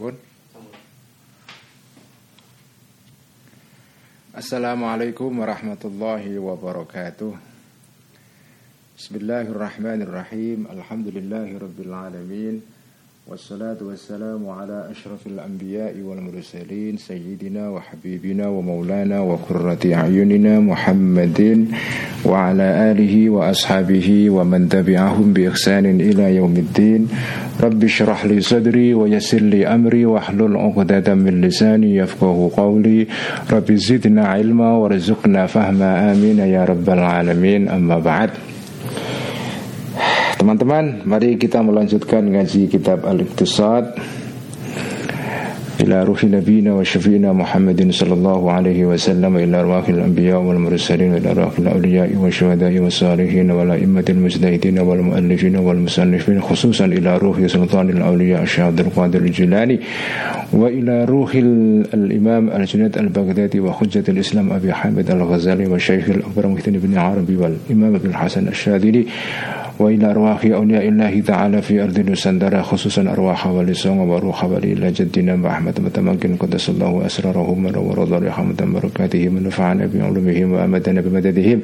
Bun. Assalamualaikum warahmatullahi wabarakatuh Bismillahirrahmanirrahim Alhamdulillahirrabbilalamin Wassalatu wassalamu ala ashrafil anbiya'i wal mursalin Sayyidina wa habibina wa maulana wa kurrati a'yunina Muhammadin وعلى آله وأصحابه ومن تبعهم بإحسان إلى يوم الدين. رب اشرح لي صدري ويسر لي أمري واحلل عقدة من لساني يفقه قولي. رب زدنا علما وارزقنا فهما. آمين يا رب العالمين. أما بعد. Teman-teman, mari kita melanjutkan ngaji kitab Al-Iqtisad. إلى روح نبينا وشفينا محمد صلى الله عليه وسلم إلى أرواح الأنبياء والمرسلين وإلى أرواح الأولياء والشهداء والصالحين والأئمة المجتهدين والمؤلفين والمصنفين خصوصا إلى روح سلطان الأولياء الشيخ عبد القادر الجيلاني وإلى روح الإمام الجنيد البغدادي وحجة الإسلام أبي حامد الغزالي والشيخ الأكبر مهتن بن عربي والإمام ابن الحسن الشاذلي وإلى أرواح أولياء الله تعالى في أرض نسندرة خصوصا أرواح ولي وروح ولي إلى جدنا محمد أحمد متمكن قدس الله أسرارهم ورضى رحمة بركاتهم ونفعنا بعلومهم وأمدنا بمددهم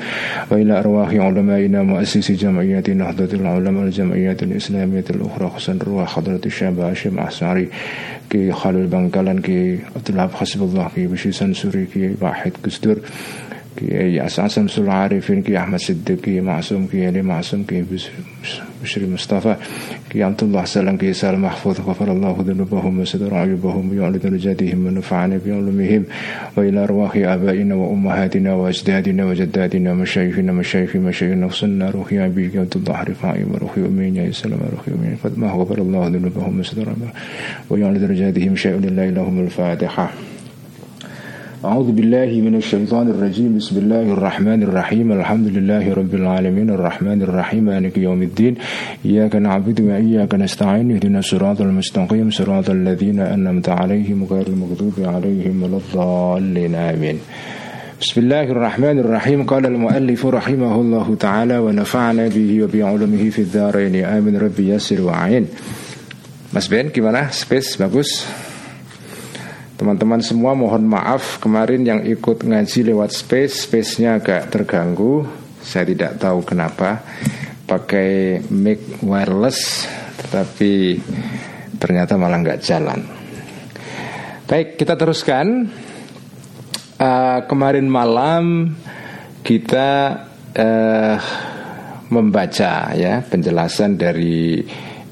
وإلى أرواح علمائنا مؤسسي جمعيات نهضة العلماء الجمعيات الإسلامية الأخرى خصوصا روح حضرة الشاب هاشم أحساري كي خالد بنكالان كي عبد الوهاب حسب الله كي بشي سنسوري كي واحد كسدور Kiai As'asam Sul Arifin Kiai Ahmad Siddiq Kiai Ma'asum Kiai Ali Ma'asum Kiai Bishri Mustafa Kiai Abdullah Salam Kiai Salam Mahfud Ghafarallahu dhunubahum wa sadar ayubahum yu'li darajatihim wa nafa'ana bi ulumihim wa ila arwahi abaina wa ummahatina wa ajdadina wa jaddadina masyayikhina masyayikhi masyayikhina nafsunna ruhi abi Kiai أعوذ بالله من الشيطان الرجيم. بسم الله الرحمن الرحيم. الحمد لله رب العالمين. الرحمن الرحيم. مالك يوم الدين. إياك نعبد وإياك نستعين. اهدنا الصراط المستقيم. صراط الذين أنعمت عليهم غير المغضوب عليهم ولا الضالين. آمين. بسم الله الرحمن الرحيم. قال المؤلف رحمه الله تعالى ونفعنا به وبعلمه في الدارين. آمين. ربي يسر وعين Mas Ben gimana? Space bagus? Teman-teman semua mohon maaf kemarin yang ikut ngaji lewat space, space-nya agak terganggu. Saya tidak tahu kenapa pakai mic wireless, tetapi ternyata malah nggak jalan. Baik, kita teruskan. Uh, kemarin malam kita uh, membaca ya penjelasan dari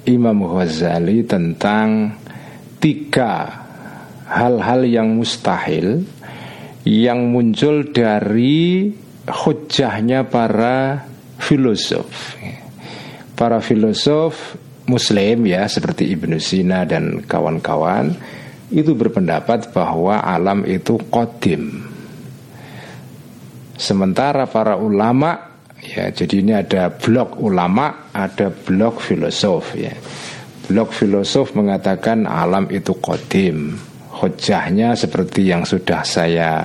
Imam Ghazali tentang tiga hal-hal yang mustahil yang muncul dari hujahnya para filosof. Para filosof muslim ya seperti Ibnu Sina dan kawan-kawan itu berpendapat bahwa alam itu kodim. Sementara para ulama ya jadi ini ada blok ulama, ada blok filosof ya. Blok filosof mengatakan alam itu kodim hujahnya seperti yang sudah saya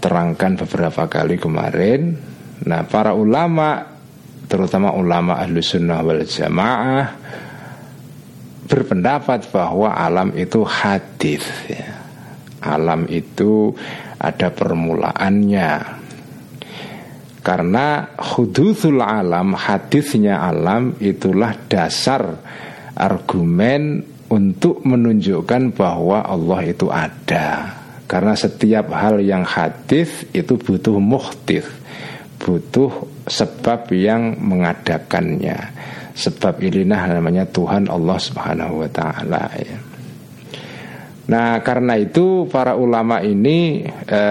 terangkan beberapa kali kemarin. Nah, para ulama, terutama ulama ahlu sunnah wal jamaah, berpendapat bahwa alam itu hadis. Ya. Alam itu ada permulaannya. Karena hudusul alam, hadisnya alam itulah dasar argumen untuk menunjukkan bahwa Allah itu ada. Karena setiap hal yang hadis itu butuh muhtif, butuh sebab yang mengadakannya. Sebab inilah namanya Tuhan Allah Subhanahu wa taala ya. Nah, karena itu para ulama ini e,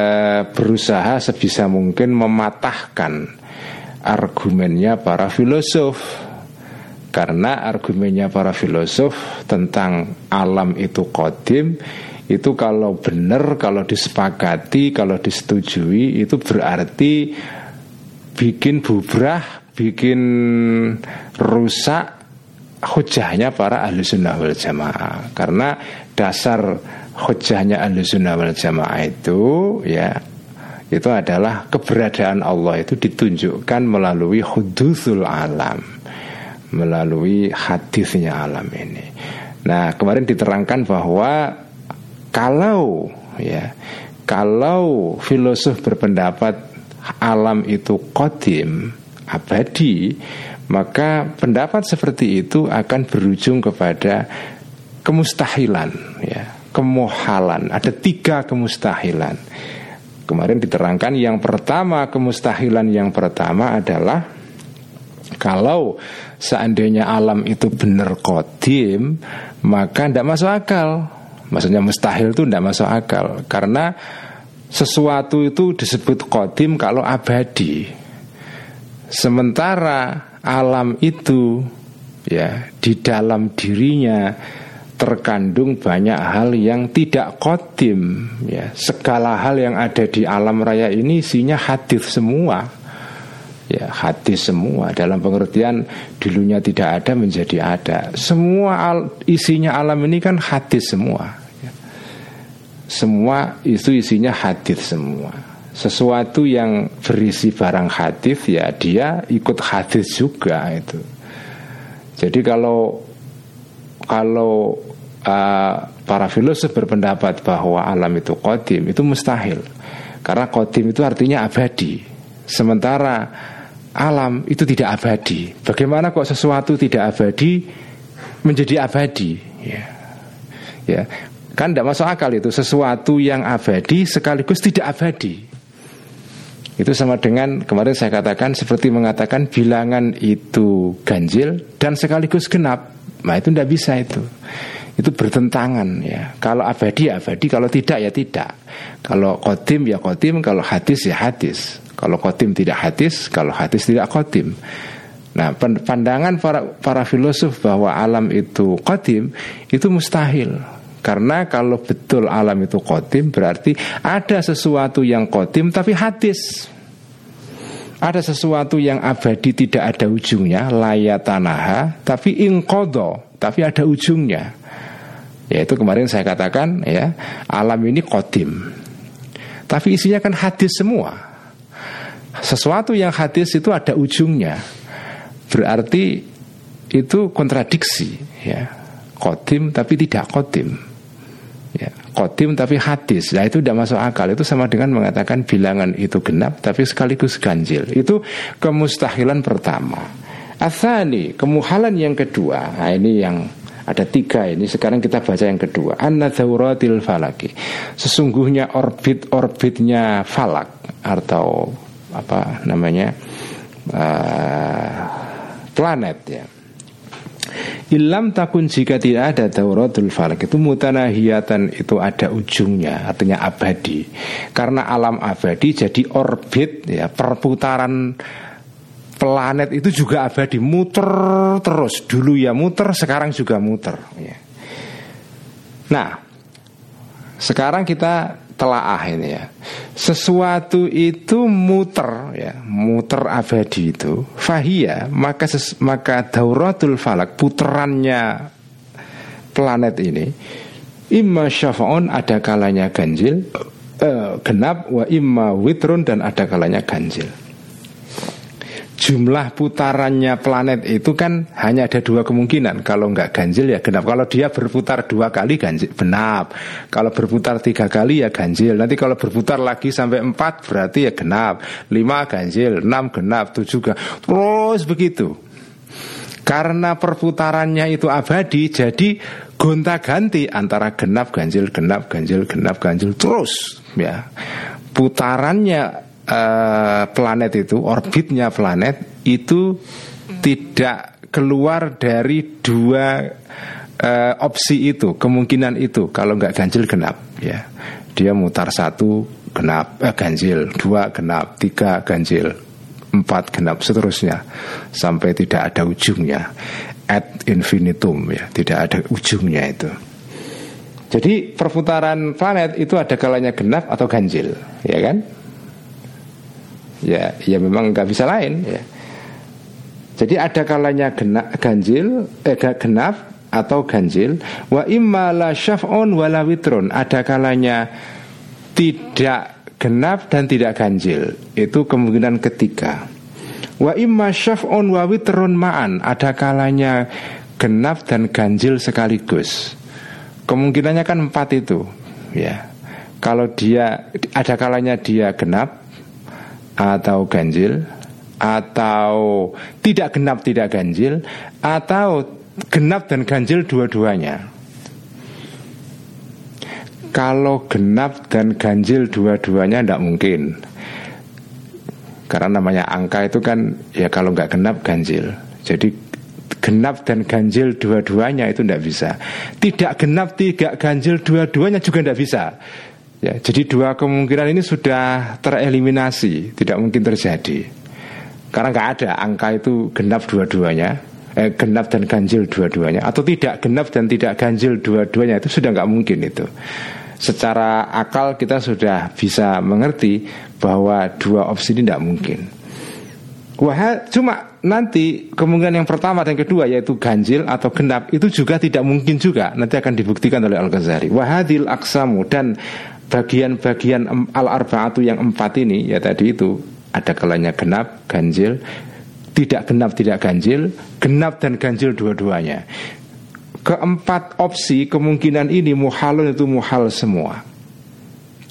berusaha sebisa mungkin mematahkan argumennya para filosof karena argumennya para filosof tentang alam itu kodim itu kalau benar, kalau disepakati, kalau disetujui itu berarti bikin bubrah, bikin rusak hujahnya para ahli sunnah wal jamaah. Karena dasar hujahnya ahli sunnah wal jamaah itu ya itu adalah keberadaan Allah itu ditunjukkan melalui hudusul alam melalui hadisnya alam ini. Nah, kemarin diterangkan bahwa kalau ya, kalau filosof berpendapat alam itu kodim, abadi, maka pendapat seperti itu akan berujung kepada kemustahilan, ya, kemohalan. Ada tiga kemustahilan. Kemarin diterangkan yang pertama kemustahilan yang pertama adalah kalau seandainya alam itu benar kodim maka tidak masuk akal. Maksudnya mustahil itu tidak masuk akal karena sesuatu itu disebut kodim kalau abadi. Sementara alam itu ya di dalam dirinya terkandung banyak hal yang tidak kodim ya segala hal yang ada di alam raya ini isinya hadis semua ya hadis semua dalam pengertian dulunya tidak ada menjadi ada. Semua al, isinya alam ini kan hadis semua. Ya. semua itu isinya hadis semua. Sesuatu yang berisi barang hadis ya dia ikut hadis juga itu. Jadi kalau kalau uh, para filosof berpendapat bahwa alam itu kodim itu mustahil. Karena kodim itu artinya abadi. Sementara alam itu tidak abadi. Bagaimana kok sesuatu tidak abadi menjadi abadi? Ya. Ya. Kan tidak masuk akal itu. Sesuatu yang abadi sekaligus tidak abadi. Itu sama dengan kemarin saya katakan seperti mengatakan bilangan itu ganjil dan sekaligus genap. Nah itu tidak bisa itu. Itu bertentangan ya. Kalau abadi ya abadi, kalau tidak ya tidak. Kalau kotim ya kotim, kalau hadis ya hadis. Kalau kotim tidak hadis, kalau hadis tidak kotim. Nah pandangan para, para filosof bahwa alam itu kotim itu mustahil. Karena kalau betul alam itu kotim berarti ada sesuatu yang kotim tapi hadis. Ada sesuatu yang abadi tidak ada ujungnya, layatanaha, tapi ingkodo, tapi ada ujungnya. Yaitu kemarin saya katakan ya alam ini kodim Tapi isinya kan hadis semua Sesuatu yang hadis itu ada ujungnya. Berarti itu kontradiksi ya. Kodim tapi tidak kodim. Ya, Kodim tapi hadis. Nah itu tidak masuk akal. Itu sama dengan mengatakan bilangan itu genap Tapi sekaligus ganjil. Itu kemustahilan pertama. Athani, kemuhalan yang kedua. Nah ini yang ada tiga ini. Sekarang kita baca yang kedua. Dauratil falaki. Sesungguhnya orbit-orbitnya falak Atau apa namanya uh, Planet ya. Ilam takun jika tidak ada dauratul falak itu mutanahiyatan itu ada ujungnya artinya abadi. Karena alam abadi jadi orbit ya perputaran planet itu juga abadi muter terus. Dulu ya muter sekarang juga muter ya. nah sekarang kita telaah ini ya. Sesuatu itu muter ya muter abadi itu fahia maka ses, maka dauratul falak puterannya planet ini imma syafa'un ada kalanya ganjil uh, genap wa imma witrun dan ada kalanya ganjil jumlah putarannya planet itu kan hanya ada dua kemungkinan. Kalau nggak ganjil ya genap. Kalau dia berputar dua kali ganjil. Genap. Kalau berputar tiga kali ya ganjil. Nanti kalau berputar lagi sampai empat berarti ya genap. Lima ganjil enam genap tujuh genap terus begitu. Karena perputarannya itu abadi jadi gonta ganti antara genap ganjil genap ganjil genap ganjil. Terus ya. Putarannya uh, planet itu orbitnya planet itu tidak keluar dari dua uh, opsi itu kemungkinan itu. Kalau nggak ganjil genap ya. Dia mutar satu genap eh, ganjil dua genap tiga ganjil empat genap seterusnya. Sampai tidak ada ujungnya. Ad infinitum ya. Tidak ada ujungnya itu. Jadi perputaran planet itu ada kalanya genap atau ganjil ya kan ya ya memang nggak bisa lain ya. Jadi ada kalanya genap, ganjil eh, genap atau ganjil wa imma la syaf'un wala witrun. Ada kalanya tidak genap dan tidak ganjil. Itu kemungkinan ketiga. Wa imma syaf'un wa witrun ma'an. Ada kalanya genap dan ganjil sekaligus. Kemungkinannya kan empat itu, ya. Kalau dia ada kalanya dia genap atau ganjil atau tidak genap tidak ganjil atau genap dan ganjil dua-duanya. Kalau genap dan ganjil dua-duanya tidak mungkin. Karena namanya angka itu kan Ya kalau nggak genap ganjil. Jadi genap dan ganjil dua-duanya itu tidak bisa. Tidak genap, tidak ganjil dua-duanya juga tidak bisa Ya, jadi dua kemungkinan ini sudah tereliminasi, tidak mungkin terjadi. Karena nggak ada angka itu genap dua-duanya, eh, genap dan ganjil dua-duanya, atau tidak genap dan tidak ganjil dua-duanya itu sudah nggak mungkin itu. Secara akal kita sudah bisa mengerti bahwa dua opsi ini tidak mungkin. Wah, cuma nanti kemungkinan yang pertama dan kedua yaitu ganjil atau genap itu juga tidak mungkin juga nanti akan dibuktikan oleh Al Ghazali. Wahadil aksamu dan bagian-bagian al-arba'atu yang empat ini ya tadi itu ada kalanya genap, ganjil, tidak genap, tidak ganjil, genap dan ganjil dua-duanya. Keempat opsi kemungkinan ini muhalun itu muhal semua.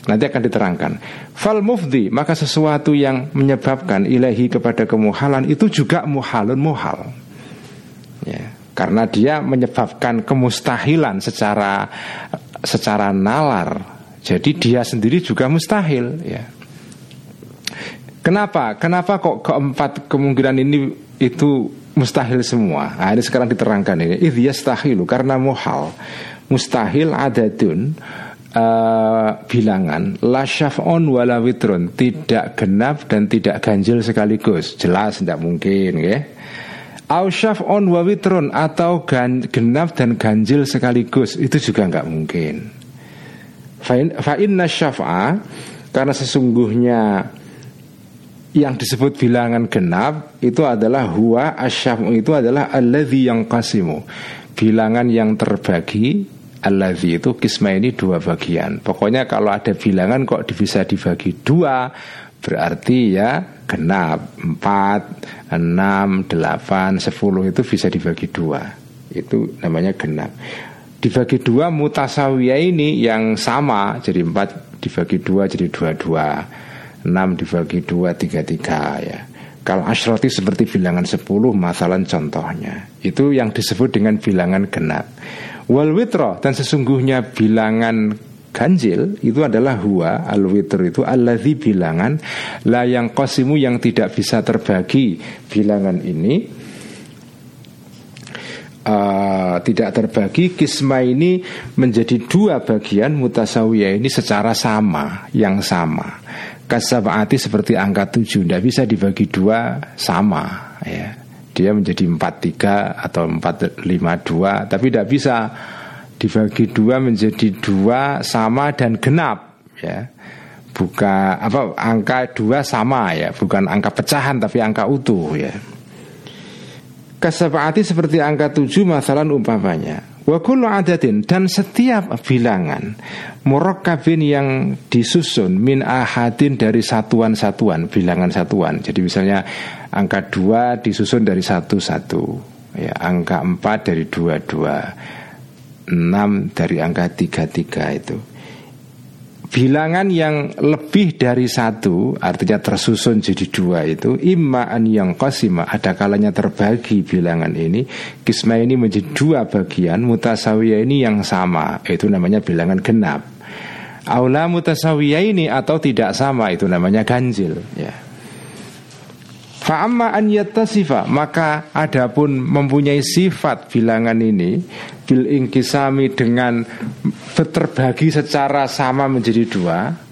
Nanti akan diterangkan. Fal mufdi maka sesuatu yang menyebabkan ilahi kepada kemuhalan itu juga muhalun muhal. Ya, karena dia menyebabkan kemustahilan secara secara nalar jadi dia sendiri juga mustahil ya. Kenapa? Kenapa kok keempat kemungkinan ini itu mustahil semua? Nah, ini sekarang diterangkan ini. Idh yastahilu karena muhal. Mustahil adadun uh, bilangan la syaf'on wala witrun tidak genap dan tidak ganjil sekaligus. Jelas tidak mungkin ya. Au syaf'on wa witrun atau gan, genap dan ganjil sekaligus itu juga nggak mungkin. Fa'inna syafa'a Karena sesungguhnya yang disebut bilangan genap itu adalah huwa asyafu itu adalah alladhi yang kasimu bilangan yang terbagi alladhi itu kisma ini dua bagian. Pokoknya kalau ada bilangan kok bisa dibagi dua berarti ya genap. Empat enam delapan sepuluh itu bisa dibagi dua. Itu namanya genap dibagi dua mutasawiyah ini yang sama jadi empat dibagi dua jadi dua dua enam dibagi dua tiga tiga ya. Kalau asyrati seperti bilangan sepuluh masalah contohnya. Itu yang disebut dengan bilangan genap. Wal witro dan sesungguhnya bilangan ganjil itu adalah huwa al witr itu alladzi bilangan la yang kosimu yang tidak bisa terbagi bilangan ini uh, tidak terbagi kisma ini menjadi dua bagian mutasawiyah ini secara sama yang sama. Kasabati seperti angka tujuh tidak bisa dibagi dua sama ya. Dia menjadi empat tiga atau empat lima dua tapi tidak bisa dibagi dua menjadi dua sama dan genap ya. Bukan apa angka dua sama ya. Bukan angka pecahan tapi angka utuh ya Kasabati seperti angka tujuh masalah umpamanya. Wa adatin dan setiap bilangan Murakkabin yang disusun Min ahadin dari satuan-satuan Bilangan satuan. Jadi misalnya angka dua disusun dari satu-satu ya, Angka empat dari dua-dua Enam dari angka tiga-tiga itu bilangan yang lebih dari satu artinya tersusun jadi dua itu imma an yang kosima ada kalanya terbagi bilangan ini. Kisma ini menjadi dua bagian mutasawiyah ini yang sama itu namanya bilangan genap. Aula mutasawiyah ini atau tidak sama itu namanya ganjil ya Fa'amma an yattasifa Maka adapun mempunyai sifat bilangan ini Bil ingkisami dengan terbagi secara sama menjadi dua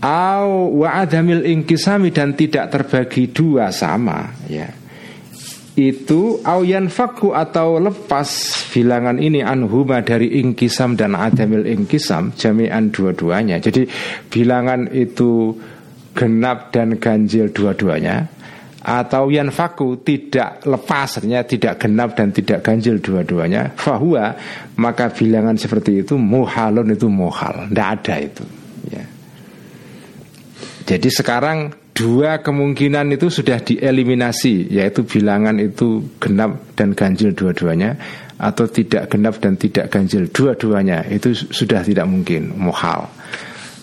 Au wa adamil ingkisami dan tidak terbagi dua sama ya. Itu au yanfaku atau lepas bilangan ini anhuma dari ingkisam dan adamil ingkisam jami'an dua-duanya. Jadi bilangan itu genap dan ganjil dua-duanya atau yang faku tidak lepas artinya tidak genap dan tidak ganjil dua-duanya. Fahuwa maka bilangan seperti itu muhalun itu muhal. Tidak ada itu ya. jadi sekarang dua kemungkinan itu sudah dieliminasi yaitu bilangan itu genap dan ganjil dua-duanya atau tidak genap dan tidak ganjil dua-duanya itu sudah tidak mungkin muhal.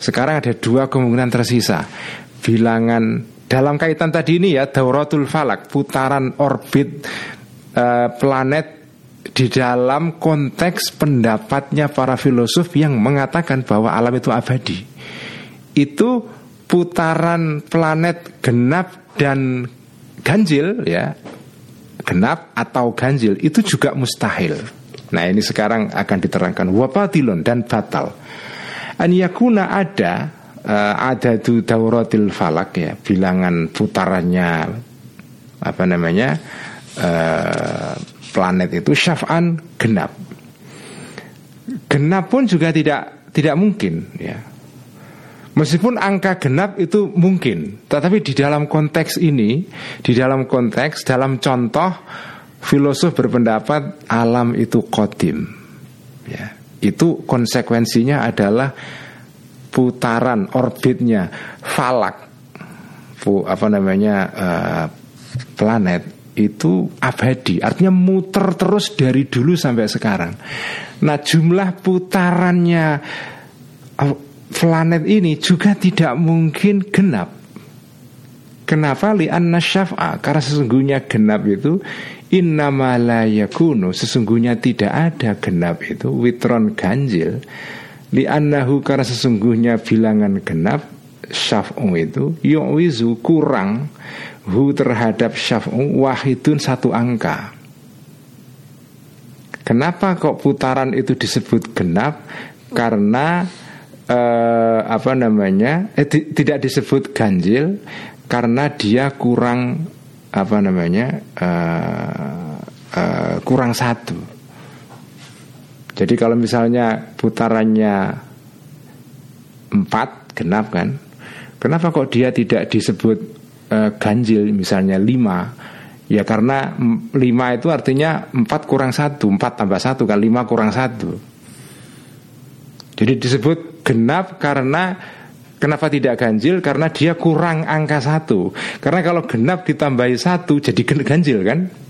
Sekarang ada dua kemungkinan tersisa bilangan dalam kaitan tadi ini ya dauratul falak putaran orbit uh, planet di dalam konteks pendapatnya para filosof yang mengatakan bahwa alam itu abadi itu putaran planet genap dan ganjil ya genap atau ganjil itu juga mustahil. Nah ini sekarang akan diterangkan wabatilon dan batal. An yakuna ada uh, ada tu dauratil falak ya bilangan putarannya apa namanya uh, planet itu syaf'an genap. Genap pun juga tidak tidak mungkin ya Meskipun angka genap itu mungkin, tetapi di dalam konteks ini, di dalam konteks, dalam contoh, filosof berpendapat alam itu kodim. Ya, itu konsekuensinya adalah putaran orbitnya falak, apa namanya uh, planet itu abadi, artinya muter terus dari dulu sampai sekarang. Nah jumlah putarannya planet ini juga tidak mungkin genap. Kenapa li'anna syaf'a? Karena sesungguhnya genap itu innama la yakunu sesungguhnya tidak ada genap itu witron ganjil li'annahu karena sesungguhnya bilangan genap syaf'u itu yu'wizu kurang hu terhadap syaf'u wahidun satu angka Kenapa kok putaran itu disebut genap? Karena uh, apa namanya eh, tidak disebut ganjil karena dia kurang apa namanya uh, uh, kurang satu. Jadi kalau misalnya putarannya empat genap kan, kenapa kok dia tidak disebut uh, ganjil misalnya lima? Ya karena lima itu artinya empat kurang satu, empat tambah satu kan lima kurang satu. Jadi disebut genap karena Kenapa tidak ganjil? Karena dia kurang angka satu. Karena kalau genap ditambahi satu jadi ganjil kan?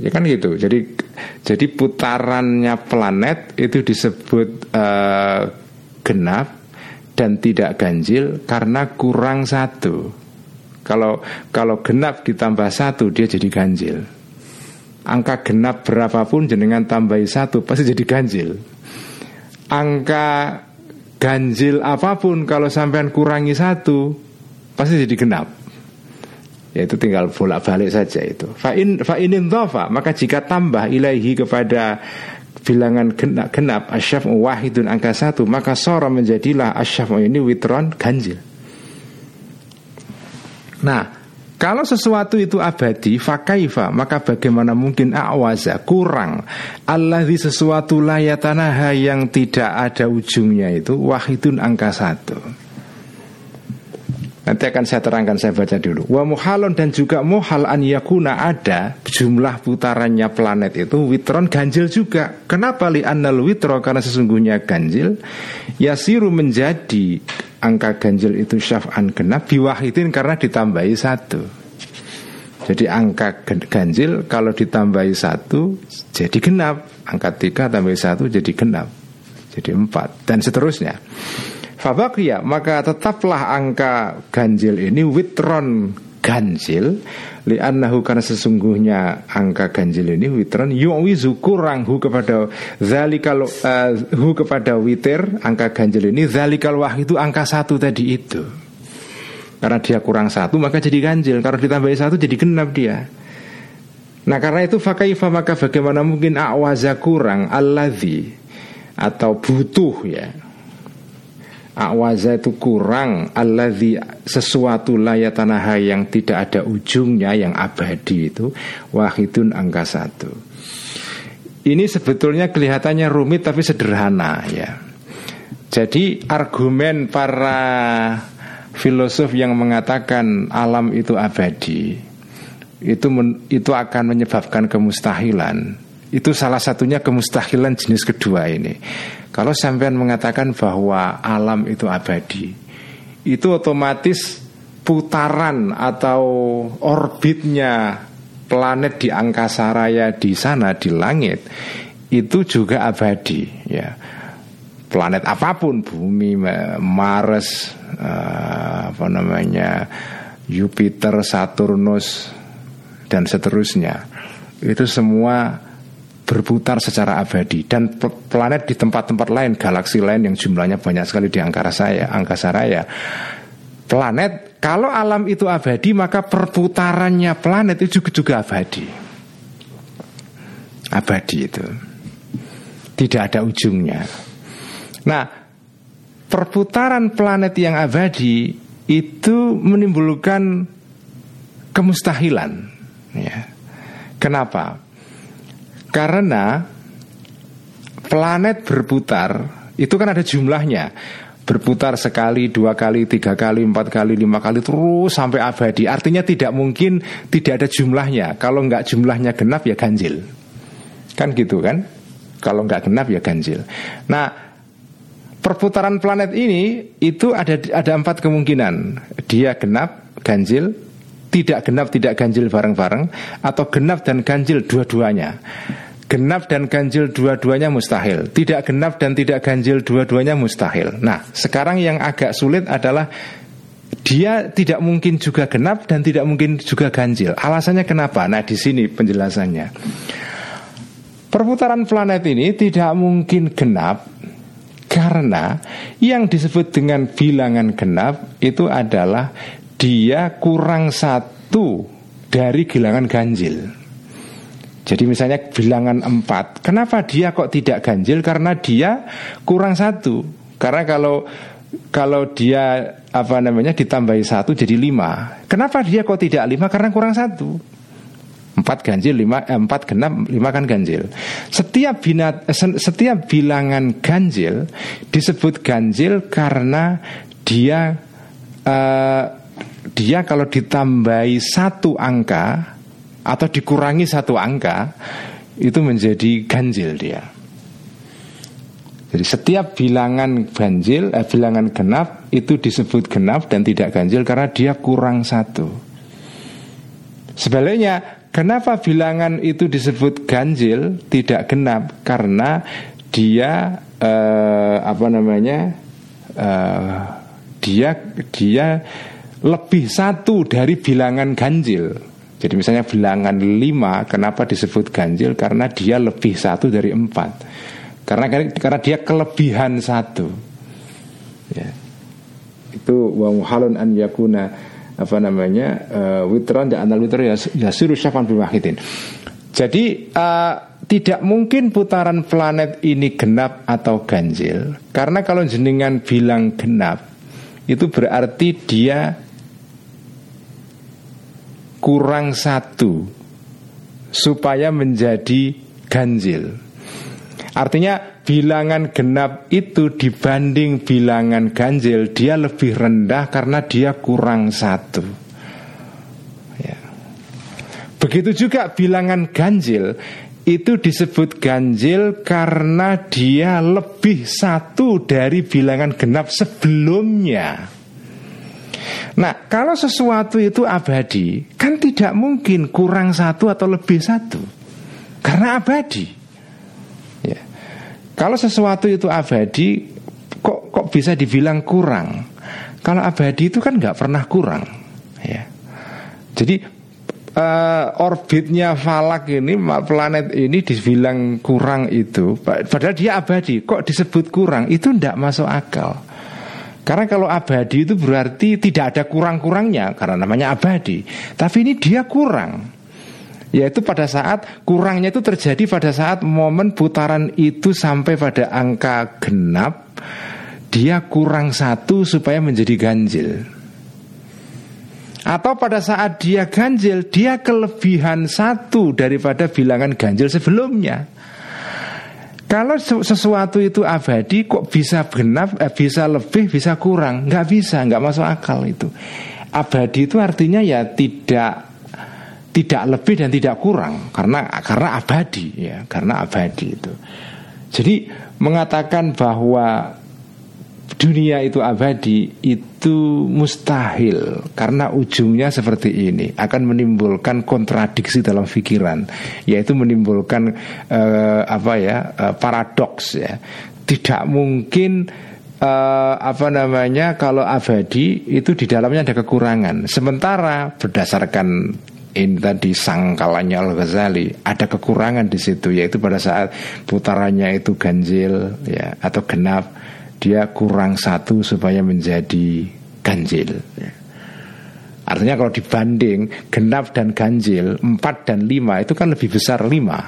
Ya kan gitu. Jadi jadi putarannya planet itu disebut uh, genap dan tidak ganjil karena kurang satu. Kalau kalau genap ditambah satu dia jadi ganjil. Angka genap berapapun jenengan tambahi satu pasti jadi ganjil angka ganjil apa pun kalau sampean kurangi satu pasti jadi genap. Ya itu tinggal bolak balik saja itu. Fa'in fa'inin dhafa maka jika tambah ilahi kepada bilangan genap, genap asyaf wahidun angka satu maka sora menjadilah asyaf ini witron ganjil. Nah, kalau sesuatu itu abadi, fakaifa, maka bagaimana mungkin awaza, kurang. Allah di sesuatu layatanaha yang tidak ada ujungnya itu, wahidun angka satu. Nanti akan saya terangkan, saya baca dulu. Wa muhalon dan juga muhal an yakuna ada jumlah putarannya planet itu witron ganjil juga. Kenapa li annal witro? Karena sesungguhnya ganjil yasiru menjadi angka ganjil itu syaf'an genap biwahidin karena ditambahi satu. Jadi angka ganjil kalau ditambahi satu jadi genap. Angka tiga tambah satu jadi genap. Jadi empat dan seterusnya. Fabakia maka tetaplah angka ganjil ini witron ganjil li'annahu karena sesungguhnya angka ganjil ini witron yu'wizu kurang hu kepada zalikal uh, hu kepada witir angka ganjil ini zalikal itu angka satu tadi itu. Karena dia kurang satu maka jadi ganjil. Kalau ditambahi satu jadi genap dia. Nah karena itu fakaifa maka bagaimana mungkin awaza kurang alladhi atau butuh ya Awaza itu kurang. Alladhi sesuatu layatanaha yang tidak ada ujungnya Yang abadi itu Wahidun angka satu. Ini sebetulnya kelihatannya rumit tapi sederhana ya. Jadi argumen para filosof yang mengatakan alam itu abadi itu men, itu akan menyebabkan kemustahilan. Itu salah satunya kemustahilan jenis kedua ini. Kalau sampean mengatakan bahwa alam itu abadi, itu otomatis putaran atau orbitnya planet di angkasa raya di sana di langit itu juga abadi ya. Planet apa pun bumi Mars uh, apa namanya Jupiter Saturnus dan seterusnya itu semua berputar secara abadi. Dan planet di tempat-tempat lain galaksi lain yang jumlahnya banyak sekali di angkasa saya angkasa raya. Planet kalau alam itu abadi maka perputarannya planet itu juga, juga abadi. Abadi itu. Tidak ada ujungnya. Nah perputaran planet yang abadi itu menimbulkan kemustahilan ya. Kenapa karena planet berputar itu kan ada jumlahnya berputar sekali, dua kali, tiga kali, empat kali, lima kali terus sampai abadi. Artinya tidak mungkin tidak ada jumlahnya. Kalau nggak jumlahnya genap ya ganjil. Kan gitu kan? Kalau nggak genap ya ganjil. Nah, perputaran planet ini itu ada ada empat kemungkinan. Dia genap, ganjil, tidak genap tidak ganjil bareng-bareng atau genap dan ganjil dua-duanya. Genap dan ganjil dua-duanya mustahil. Tidak genap dan tidak ganjil dua-duanya mustahil. Nah, sekarang yang agak sulit adalah dia tidak mungkin juga genap dan tidak mungkin juga ganjil. Alasannya kenapa? Nah, di sini penjelasannya. Perputaran planet ini tidak mungkin genap karena yang disebut dengan bilangan genap itu adalah dia kurang satu dari bilangan ganjil. Jadi misalnya bilangan empat, kenapa dia kok tidak ganjil? Karena dia kurang satu. Karena kalau kalau dia apa namanya ditambahi satu jadi lima. Kenapa dia kok tidak lima? Karena kurang satu. Empat ganjil, lima, eh, empat genap, lima kan ganjil. Setiap binat, eh, setiap bilangan ganjil disebut ganjil karena dia uh, dia kalau ditambahi satu angka atau dikurangi satu angka itu menjadi ganjil dia. Jadi setiap bilangan ganjil, eh, bilangan genap itu disebut genap dan tidak ganjil karena dia kurang satu. Sebaliknya, kenapa bilangan itu disebut ganjil tidak genap? Karena dia eh, apa namanya? Eh, dia dia lebih satu dari bilangan ganjil. Jadi misalnya bilangan lima, kenapa disebut ganjil? Karena dia lebih satu dari empat. Karena karena dia kelebihan satu. Ya. Itu wa muhalun an yakuna apa namanya uh, witron dan anal witron ya yasiru syafan biwahidin. Jadi uh, tidak mungkin putaran planet ini genap atau ganjil karena kalau jenengan bilang genap itu berarti dia kurang satu supaya menjadi ganjil. Artinya bilangan genap itu dibanding bilangan ganjil dia lebih rendah karena dia kurang satu. Ya. Begitu juga bilangan ganjil itu disebut ganjil karena dia lebih satu dari bilangan genap sebelumnya. Nah, kalau sesuatu itu abadi, kan tidak mungkin kurang satu atau lebih satu, karena abadi. Ya. Kalau sesuatu itu abadi, kok kok bisa dibilang kurang? Kalau abadi itu kan nggak pernah kurang. Ya. Jadi uh, orbitnya falak ini planet ini dibilang kurang itu padahal dia abadi kok disebut kurang itu tidak masuk akal karena kalau abadi itu berarti tidak ada kurang-kurangnya karena namanya abadi. Tapi ini dia kurang. Yaitu pada saat kurangnya itu terjadi pada saat momen putaran itu sampai pada angka genap dia kurang satu supaya menjadi ganjil. Atau pada saat dia ganjil dia kelebihan satu daripada bilangan ganjil sebelumnya. Kalau sesuatu itu abadi kok bisa genap, eh, bisa lebih, bisa kurang? Nggak bisa, nggak masuk akal itu. Abadi itu artinya ya tidak tidak lebih dan tidak kurang karena karena abadi ya, karena abadi itu. Jadi mengatakan bahwa dunia itu abadi itu mustahil. Karena ujungnya seperti ini akan menimbulkan kontradiksi dalam pikiran yaitu menimbulkan uh, apa ya uh, paradoks ya. Tidak mungkin uh, apa namanya kalau abadi itu di dalamnya ada kekurangan. Sementara berdasarkan ini tadi sangkalannya Al Ghazali ada kekurangan di situ yaitu pada saat putarannya itu ganjil ya atau genap dia kurang satu supaya menjadi ganjil. Ya. Artinya kalau dibanding genap dan ganjil, empat dan lima itu kan lebih besar lima.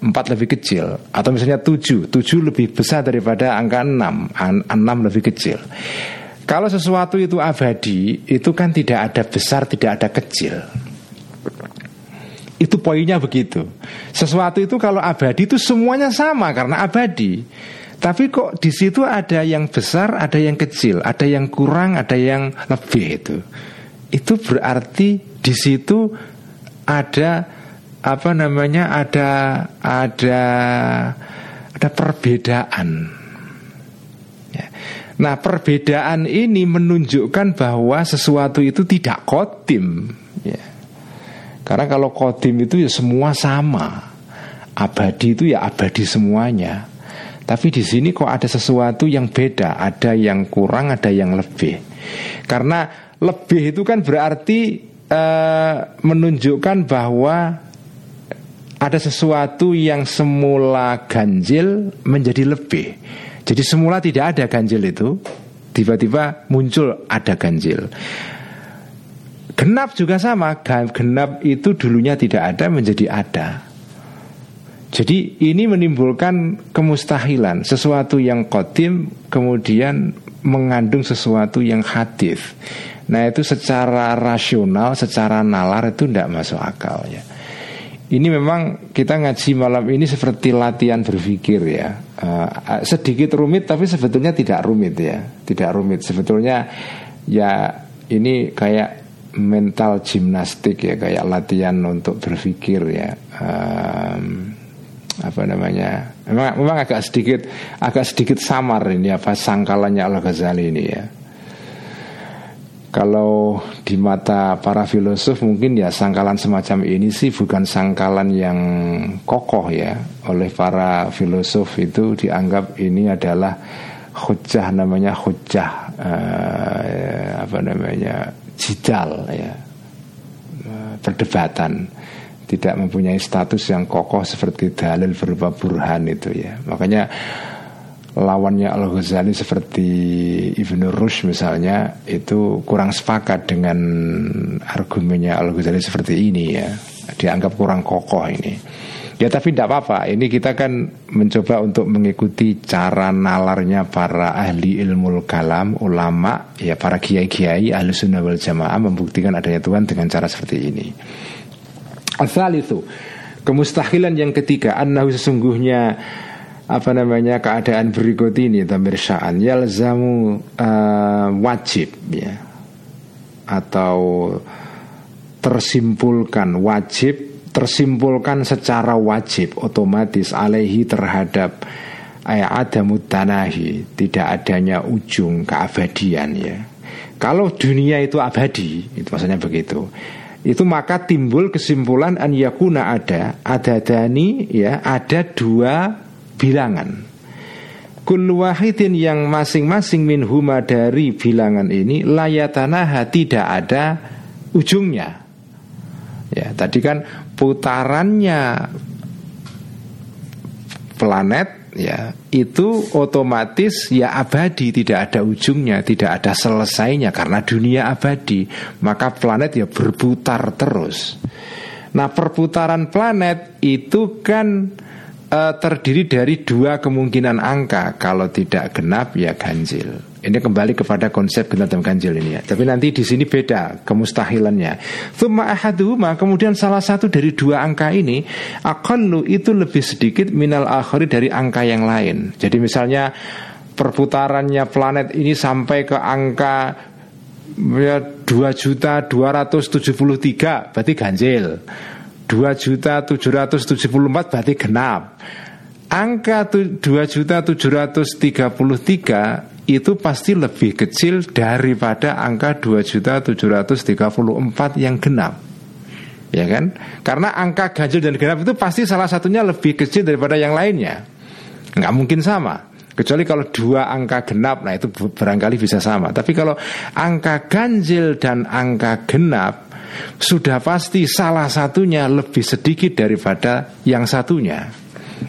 Empat lebih kecil. Atau misalnya tujuh. Tujuh lebih besar daripada angka enam. Enam lebih kecil. Kalau sesuatu itu abadi Itu kan tidak ada besar, tidak ada kecil. Itu poinnya begitu. Sesuatu itu kalau abadi itu semuanya sama Karena abadi tapi kok di situ ada yang besar, ada yang kecil, ada yang kurang, ada yang lebih itu. Itu berarti di situ ada apa namanya? Ada ada ada perbedaan. Ya. Nah perbedaan ini menunjukkan bahwa sesuatu itu tidak kodim. Ya. Karena kalau kodim itu ya semua sama. Abadi itu ya abadi semuanya. Tapi di sini kok ada sesuatu yang beda, ada yang kurang, ada yang lebih. Karena lebih itu kan berarti uh, menunjukkan bahwa ada sesuatu yang semula ganjil menjadi lebih. Jadi semula tidak ada ganjil itu, tiba-tiba muncul ada ganjil. Genap juga sama, genap itu dulunya tidak ada menjadi ada. Jadi ini menimbulkan kemustahilan Sesuatu yang kodim kemudian mengandung sesuatu yang hadis. Nah itu secara rasional, secara nalar itu tidak masuk akal ya. Ini memang kita ngaji malam ini seperti latihan berpikir ya. Uh, Sedikit rumit tapi sebetulnya tidak rumit ya. Tidak rumit. Sebetulnya ya ini kayak mental gimnastik ya Kayak latihan untuk berpikir ya. Um, apa namanya? Memang, memang agak sedikit agak sedikit samar ini apa sangkalannya Al Ghazali ini ya. Kalau di mata para filosof mungkin ya sangkalan semacam ini sih bukan sangkalan yang kokoh ya. Oleh para filosof itu dianggap ini adalah hujah namanya hujah uh, apa namanya jidal ya. Perdebatan tidak mempunyai status yang kokoh seperti dalil berupa burhan itu ya. Makanya lawannya Al Ghazali seperti Ibnu Rushd misalnya itu kurang sepakat dengan argumennya Al Ghazali seperti ini ya. Dianggap kurang kokoh ini. Ya tapi tidak apa-apa Ini kita kan mencoba untuk mengikuti cara nalarnya para ahli ilmu kalam Ulama Ya para kiai-kiai ahli sunnah wal jamaah Membuktikan adanya Tuhan dengan cara seperti ini Asal itu kemustahilan yang ketiga annahu sesungguhnya apa namanya keadaan berikut ini tamirsaan yalzamu uh, wajib ya. Atau tersimpulkan wajib tersimpulkan secara wajib otomatis alaihi terhadap ada mutanahi tidak adanya ujung keabadian ya. Kalau dunia itu abadi itu maksudnya begitu itu maka timbul kesimpulan an yakuna ada ada dani ya ada dua bilangan. Kullu wahidin yang masing-masing min huma dari bilangan ini layatanaha tidak ada ujungnya. Ya tadi kan putarannya planet ya itu otomatis ya abadi tidak ada ujungnya tidak ada selesainya karena dunia abadi. Maka planet ya berputar terus. Nah perputaran planet itu kan uh, terdiri dari dua kemungkinan angka. Kalau tidak genap ya ganjil ini kembali kepada konsep genap dan ganjil ini ya. Tapi nanti di sini beda kemustahilannya. Thumma ahaduhuma kemudian salah satu dari dua angka ini aqallu itu lebih sedikit minal akhiri dari angka yang lain. Jadi misalnya perputarannya planet ini sampai ke angka ya 2 juta 273 berarti ganjil. 2 juta 774 berarti genap. Angka 2 juta 733 itu pasti lebih kecil daripada angka 2.734 yang genap. Ya kan? Karena angka ganjil dan genap itu pasti salah satunya lebih kecil daripada yang lainnya. Nggak mungkin sama. Kecuali kalau dua angka genap, nah itu barangkali bisa sama. Tapi kalau angka ganjil dan angka genap, sudah pasti salah satunya lebih sedikit daripada yang satunya.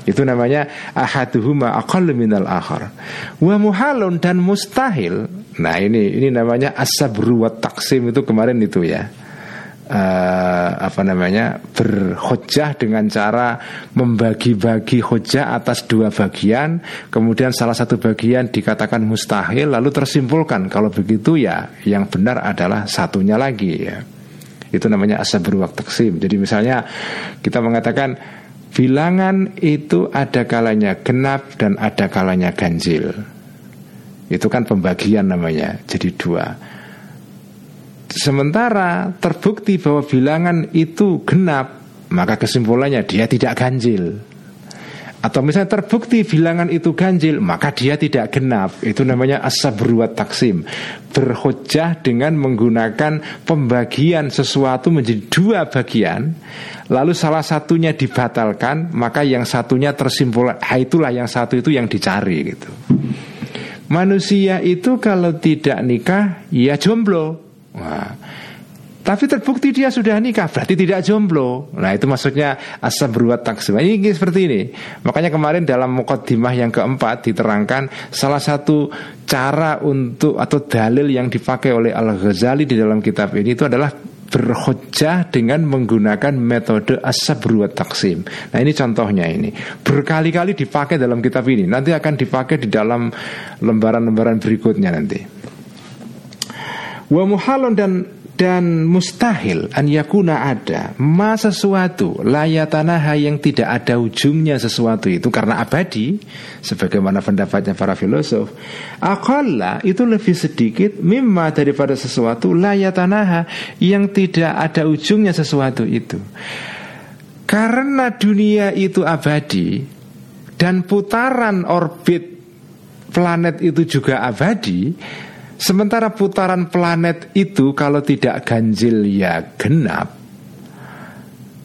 Itu namanya ahaduhuma aqallu minal akhar. Wa muhalun dan mustahil. Nah, ini ini namanya asabru wa taksim itu kemarin itu ya. Uh, apa namanya berhojah dengan cara membagi-bagi hojah atas dua bagian kemudian salah satu bagian dikatakan mustahil lalu tersimpulkan kalau begitu ya yang benar adalah satunya lagi ya itu namanya asabru wa taksim jadi misalnya kita mengatakan Bilangan itu ada kalanya genap dan ada kalanya ganjil. Itu kan pembagian namanya, jadi dua. Sementara terbukti bahwa bilangan itu genap, maka kesimpulannya dia tidak ganjil. Atau misalnya terbukti bilangan itu ganjil Maka dia tidak genap. Itu namanya asabruat taksim. Berhojah dengan menggunakan Pembagian sesuatu menjadi dua bagian Lalu salah satunya dibatalkan Maka yang satunya tersimpul. Ah, Itulah yang satu itu yang dicari gitu. Manusia itu kalau tidak nikah Ya jomblo. Wah, tapi terbukti dia sudah nikah Berarti tidak jomblo Nah itu maksudnya asal berbuat taksim Ini seperti ini Makanya kemarin dalam mukaddimah yang keempat Diterangkan salah satu cara untuk Atau dalil yang dipakai oleh Al-Ghazali Di dalam kitab ini itu adalah berhujjah dengan menggunakan metode asabruat taksim. Nah ini contohnya ini berkali-kali dipakai dalam kitab ini. Nanti akan dipakai di dalam lembaran-lembaran berikutnya nanti. Wa muhalon dan dan mustahil an yakuna ada. Ma sesuatu layatanaha yang tidak ada ujungnya sesuatu itu karena abadi sebagaimana pendapatnya para filosof akalla itu lebih sedikit mimma daripada sesuatu layatanaha yang tidak ada ujungnya sesuatu itu. Karena dunia itu abadi dan putaran orbit planet itu juga abadi Sementara putaran planet itu kalau tidak ganjil ya genap.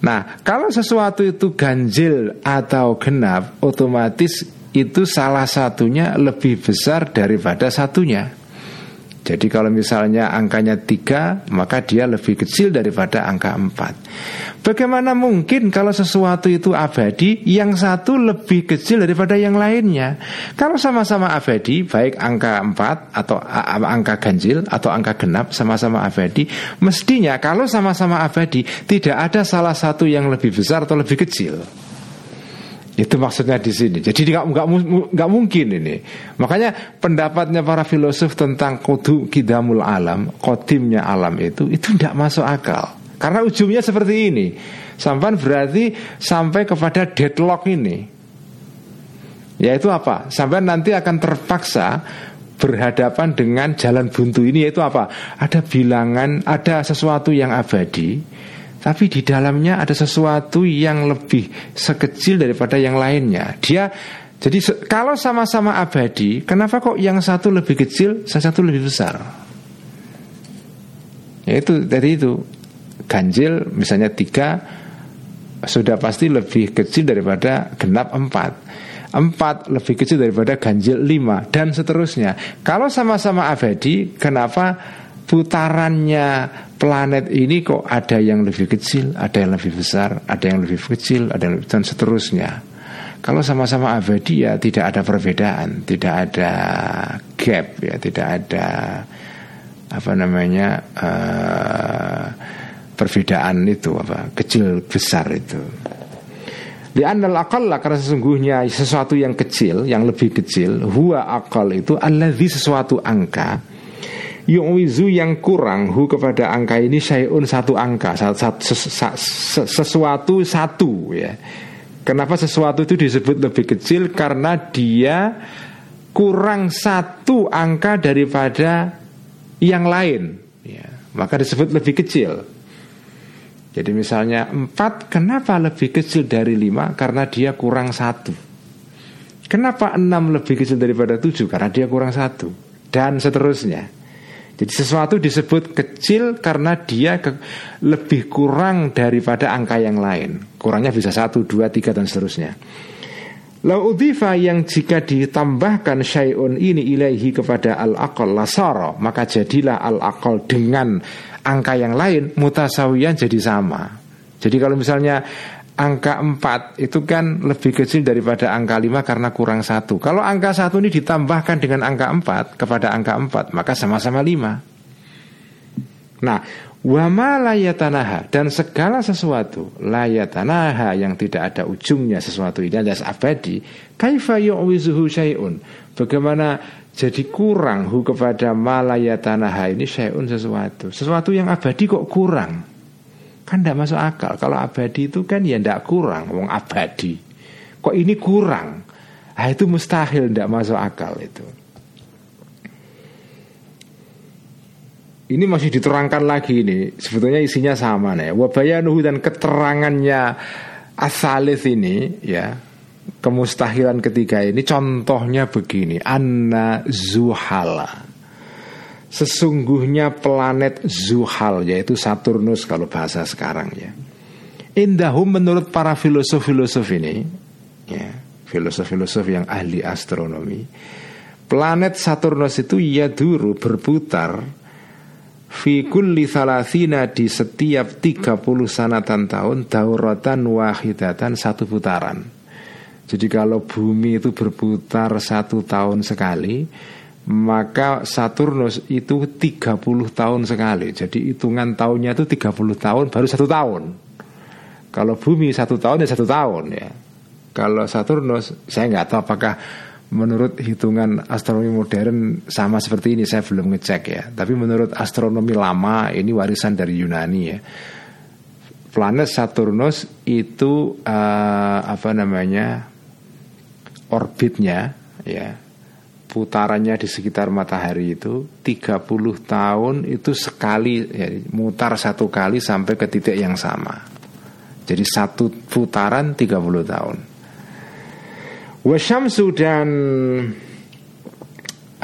Nah, kalau sesuatu itu ganjil atau genap, otomatis itu salah satunya lebih besar daripada satunya. Jadi kalau misalnya angkanya tiga Maka dia lebih kecil daripada angka empat. Bagaimana mungkin kalau sesuatu itu abadi Yang satu lebih kecil daripada yang lainnya? Kalau sama-sama abadi Baik angka empat Atau angka ganjil Atau angka genap Sama-sama abadi Mestinya kalau sama-sama abadi Tidak ada salah satu yang lebih besar atau lebih kecil itu maksudnya di sini. Jadi nggak nggak nggak mungkin ini. Makanya pendapatnya para filosof tentang kudu kidamul alam, kodimnya alam itu itu tidak masuk akal. Karena ujungnya seperti ini. Sampai berarti sampai kepada deadlock ini. Yaitu apa? Sampai nanti akan terpaksa berhadapan dengan jalan buntu ini yaitu apa? Ada bilangan, ada sesuatu yang abadi tapi di dalamnya ada sesuatu yang lebih sekecil daripada yang lainnya. Dia jadi kalau sama-sama abadi, kenapa kok yang satu lebih kecil, yang satu lebih besar? Ya itu dari itu ganjil misalnya tiga sudah pasti lebih kecil daripada genap empat empat lebih kecil daripada ganjil lima dan seterusnya. Kalau sama-sama abadi, kenapa putarannya planet ini kok ada yang lebih kecil, ada yang lebih besar, ada yang lebih kecil, ada yang lebih, dan seterusnya. Kalau sama-sama abadi ya tidak ada perbedaan, tidak ada gap ya, tidak ada apa namanya uh, perbedaan itu apa kecil besar itu. Di anal akal karena sesungguhnya sesuatu yang kecil, yang lebih kecil, huwa akal itu alladzi sesuatu angka yu'wizu yang kurang hu kepada angka ini syai'un satu angka sesuatu satu ya. Kenapa sesuatu itu disebut lebih kecil? Karena dia kurang satu angka daripada yang lain ya. Maka disebut lebih kecil. Jadi misalnya empat kenapa lebih kecil dari lima? Karena dia kurang satu. Kenapa enam lebih kecil daripada tujuh? Karena dia kurang satu. Dan seterusnya. Jadi sesuatu disebut kecil karena dia ke, lebih kurang daripada angka yang lain. Kurangnya bisa satu, dua, tiga dan seterusnya. Lau udhifa yang jika ditambahkan syai'un ini ilaihi kepada al-aqal lasara Maka jadilah al-aqal dengan angka yang lain mutasawiyan jadi sama Jadi kalau misalnya angka 4 itu kan lebih kecil daripada angka 5 karena kurang satu. Kalau angka satu ini ditambahkan dengan angka 4 kepada angka 4 maka sama-sama 5 Nah Wama layatanaha dan segala sesuatu layatanaha yang tidak ada ujungnya sesuatu ini alias abadi kaifa yu'wizuhu syai'un? Bagaimana jadi kurang hu kepada malayatanaha ini syai'un sesuatu? Sesuatu yang abadi kok kurang kan tidak masuk akal. Kalau abadi itu kan ya tidak kurang wong abadi. Kok ini kurang? Nah, itu mustahil tidak masuk akal itu. Ini masih diterangkan lagi ini. Sebetulnya isinya sama nih. Wabayanuhu dan keterangannya asalis ini ya kemustahilan ketiga ini contohnya begini. Anna zuhala sesungguhnya planet zuhal yaitu Saturnus kalau bahasa sekarang ya. Indahum menurut para filosof-filosof ini ya filosof-filosof yang ahli astronomi planet Saturnus itu ya dulu berputar Fi kulli thalathina di setiap 30 sanatan tahun Dauratan wahidatan satu putaran. Jadi kalau bumi itu berputar satu tahun sekali Maka Saturnus itu 30 tahun sekali. Jadi hitungan tahunnya itu 30 tahun baru satu tahun. Kalau bumi satu tahun ya satu tahun ya. Kalau Saturnus saya nggak tahu apakah menurut hitungan astronomi modern sama seperti ini saya belum ngecek ya. Tapi menurut astronomi lama ini warisan dari Yunani ya. Planet Saturnus itu uh, apa namanya orbitnya ya putarannya di sekitar matahari itu 30 tahun itu sekali ya, mutar satu kali sampai ke titik yang sama. Jadi satu putaran 30 tahun. Wasyamsu dan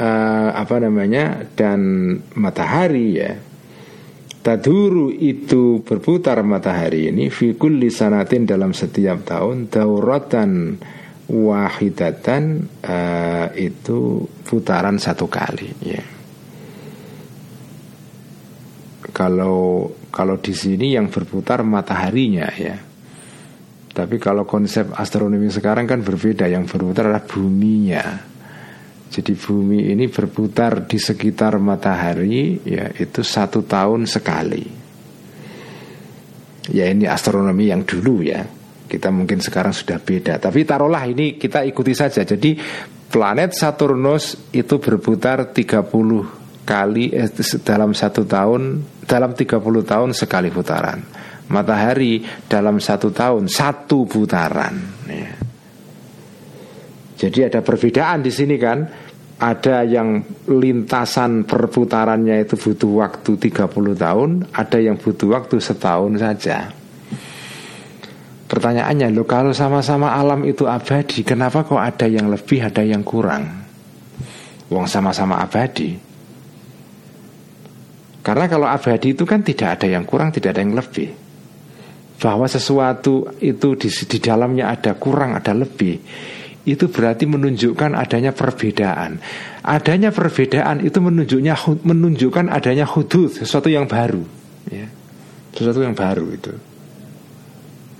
uh, apa namanya dan matahari ya. Taduru itu berputar matahari ini fi kulli sanatin dalam setiap tahun dauratan wahidatan uh, itu putaran satu kali ya. Kalau kalau di sini yang berputar mataharinya ya. Tapi kalau konsep astronomi sekarang kan berbeda Yang berputar adalah buminya Jadi bumi ini berputar di sekitar matahari Ya itu satu tahun sekali Ya ini astronomi yang dulu ya Kita mungkin sekarang sudah beda Tapi taruhlah ini kita ikuti saja Jadi planet Saturnus itu berputar 30 kali eh, dalam satu tahun dalam 30 tahun sekali putaran matahari dalam satu tahun satu putaran. Ya. Jadi ada perbedaan di sini kan. Ada yang lintasan perputarannya itu butuh waktu 30 tahun, ada yang butuh waktu setahun saja. Pertanyaannya, lo kalau sama-sama alam itu abadi, kenapa kok ada yang lebih, ada yang kurang? Wong sama-sama abadi. Karena kalau abadi itu kan tidak ada yang kurang, tidak ada yang lebih bahwa sesuatu itu di, di dalamnya ada kurang, ada lebih, itu berarti menunjukkan adanya perbedaan. Adanya perbedaan itu menunjuknya menunjukkan adanya hudud, sesuatu yang baru, ya. sesuatu yang baru itu.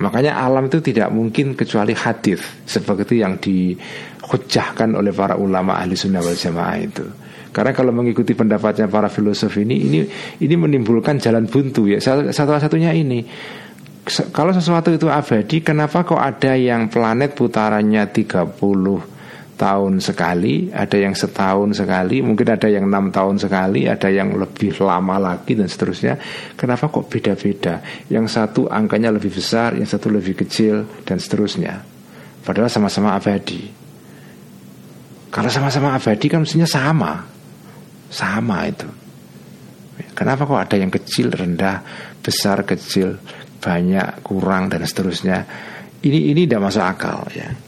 Makanya alam itu tidak mungkin kecuali hadis seperti yang dihujahkan oleh para ulama ahli sunnah wal jamaah itu. Karena kalau mengikuti pendapatnya para filosof ini, ini ini menimbulkan jalan buntu ya. Satu satunya ini kalau sesuatu itu abadi kenapa kok ada yang planet putarannya 30 tahun sekali ada yang setahun sekali mungkin ada yang enam tahun sekali ada yang lebih lama lagi dan seterusnya. Kenapa kok beda-beda? Yang satu angkanya lebih besar yang satu lebih kecil dan seterusnya. Padahal sama-sama abadi. Kalau sama-sama abadi kan mestinya sama. Sama itu. Kenapa kok ada yang kecil rendah besar kecil banyak kurang dan seterusnya? Ini ini tidak masuk akal ya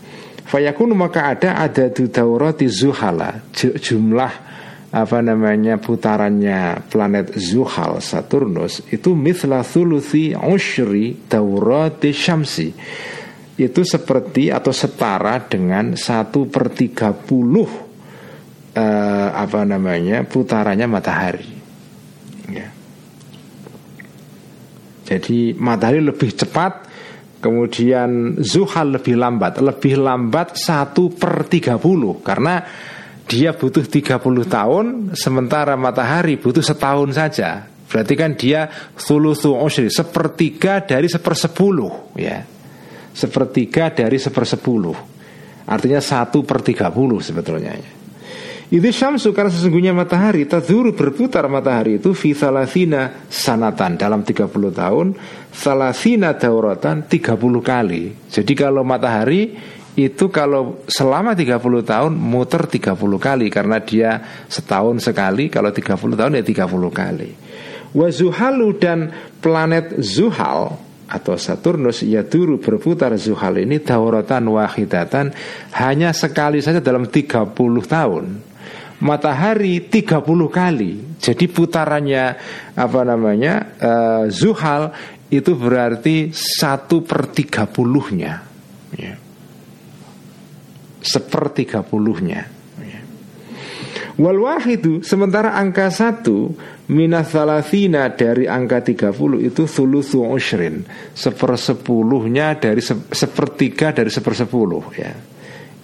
fayakun maka ada ada daurati zuhala. Jumlah apa namanya putarannya planet Zuhal Saturnus itu mithla thuluthi ushri taurati syamsi. Itu seperti atau setara dengan satu per tiga puluh eh, apa namanya putarannya matahari. Ya. jadi matahari lebih cepat kemudian Zuhal lebih lambat lebih lambat satu per tiga puluh karena dia butuh 30 tahun sementara matahari butuh setahun saja. Berarti kan dia thuluthu ushri, sepertiga dari sepersepuluh ya. Sepertiga dari sepersepuluh. Artinya satu per tiga puluh sebetulnya ya. Itu syamsu karena sesungguhnya matahari Tadhuru berputar matahari itu Fi thalathina sanatan Dalam 30 tahun Thalathina dauratan 30 kali Jadi kalau matahari itu kalau selama 30 tahun muter 30 kali karena dia setahun sekali kalau 30 tahun ya 30 kali. Wa Zuhalu dan planet Zuhal atau Saturnus ya dulu berputar Zuhal ini dauratan wahidatan hanya sekali saja dalam 30 tahun. Matahari 30 kali. Jadi putarannya apa namanya uh, Zuhal itu berarti satu per tiga puluhnya. Ya sepertiga puluhnya. Wal wahidu sementara angka satu minathalathina dari angka 30 itu thuluthu ushrin sepersepuluhnya dari se, sepertiga dari sepersepuluh ya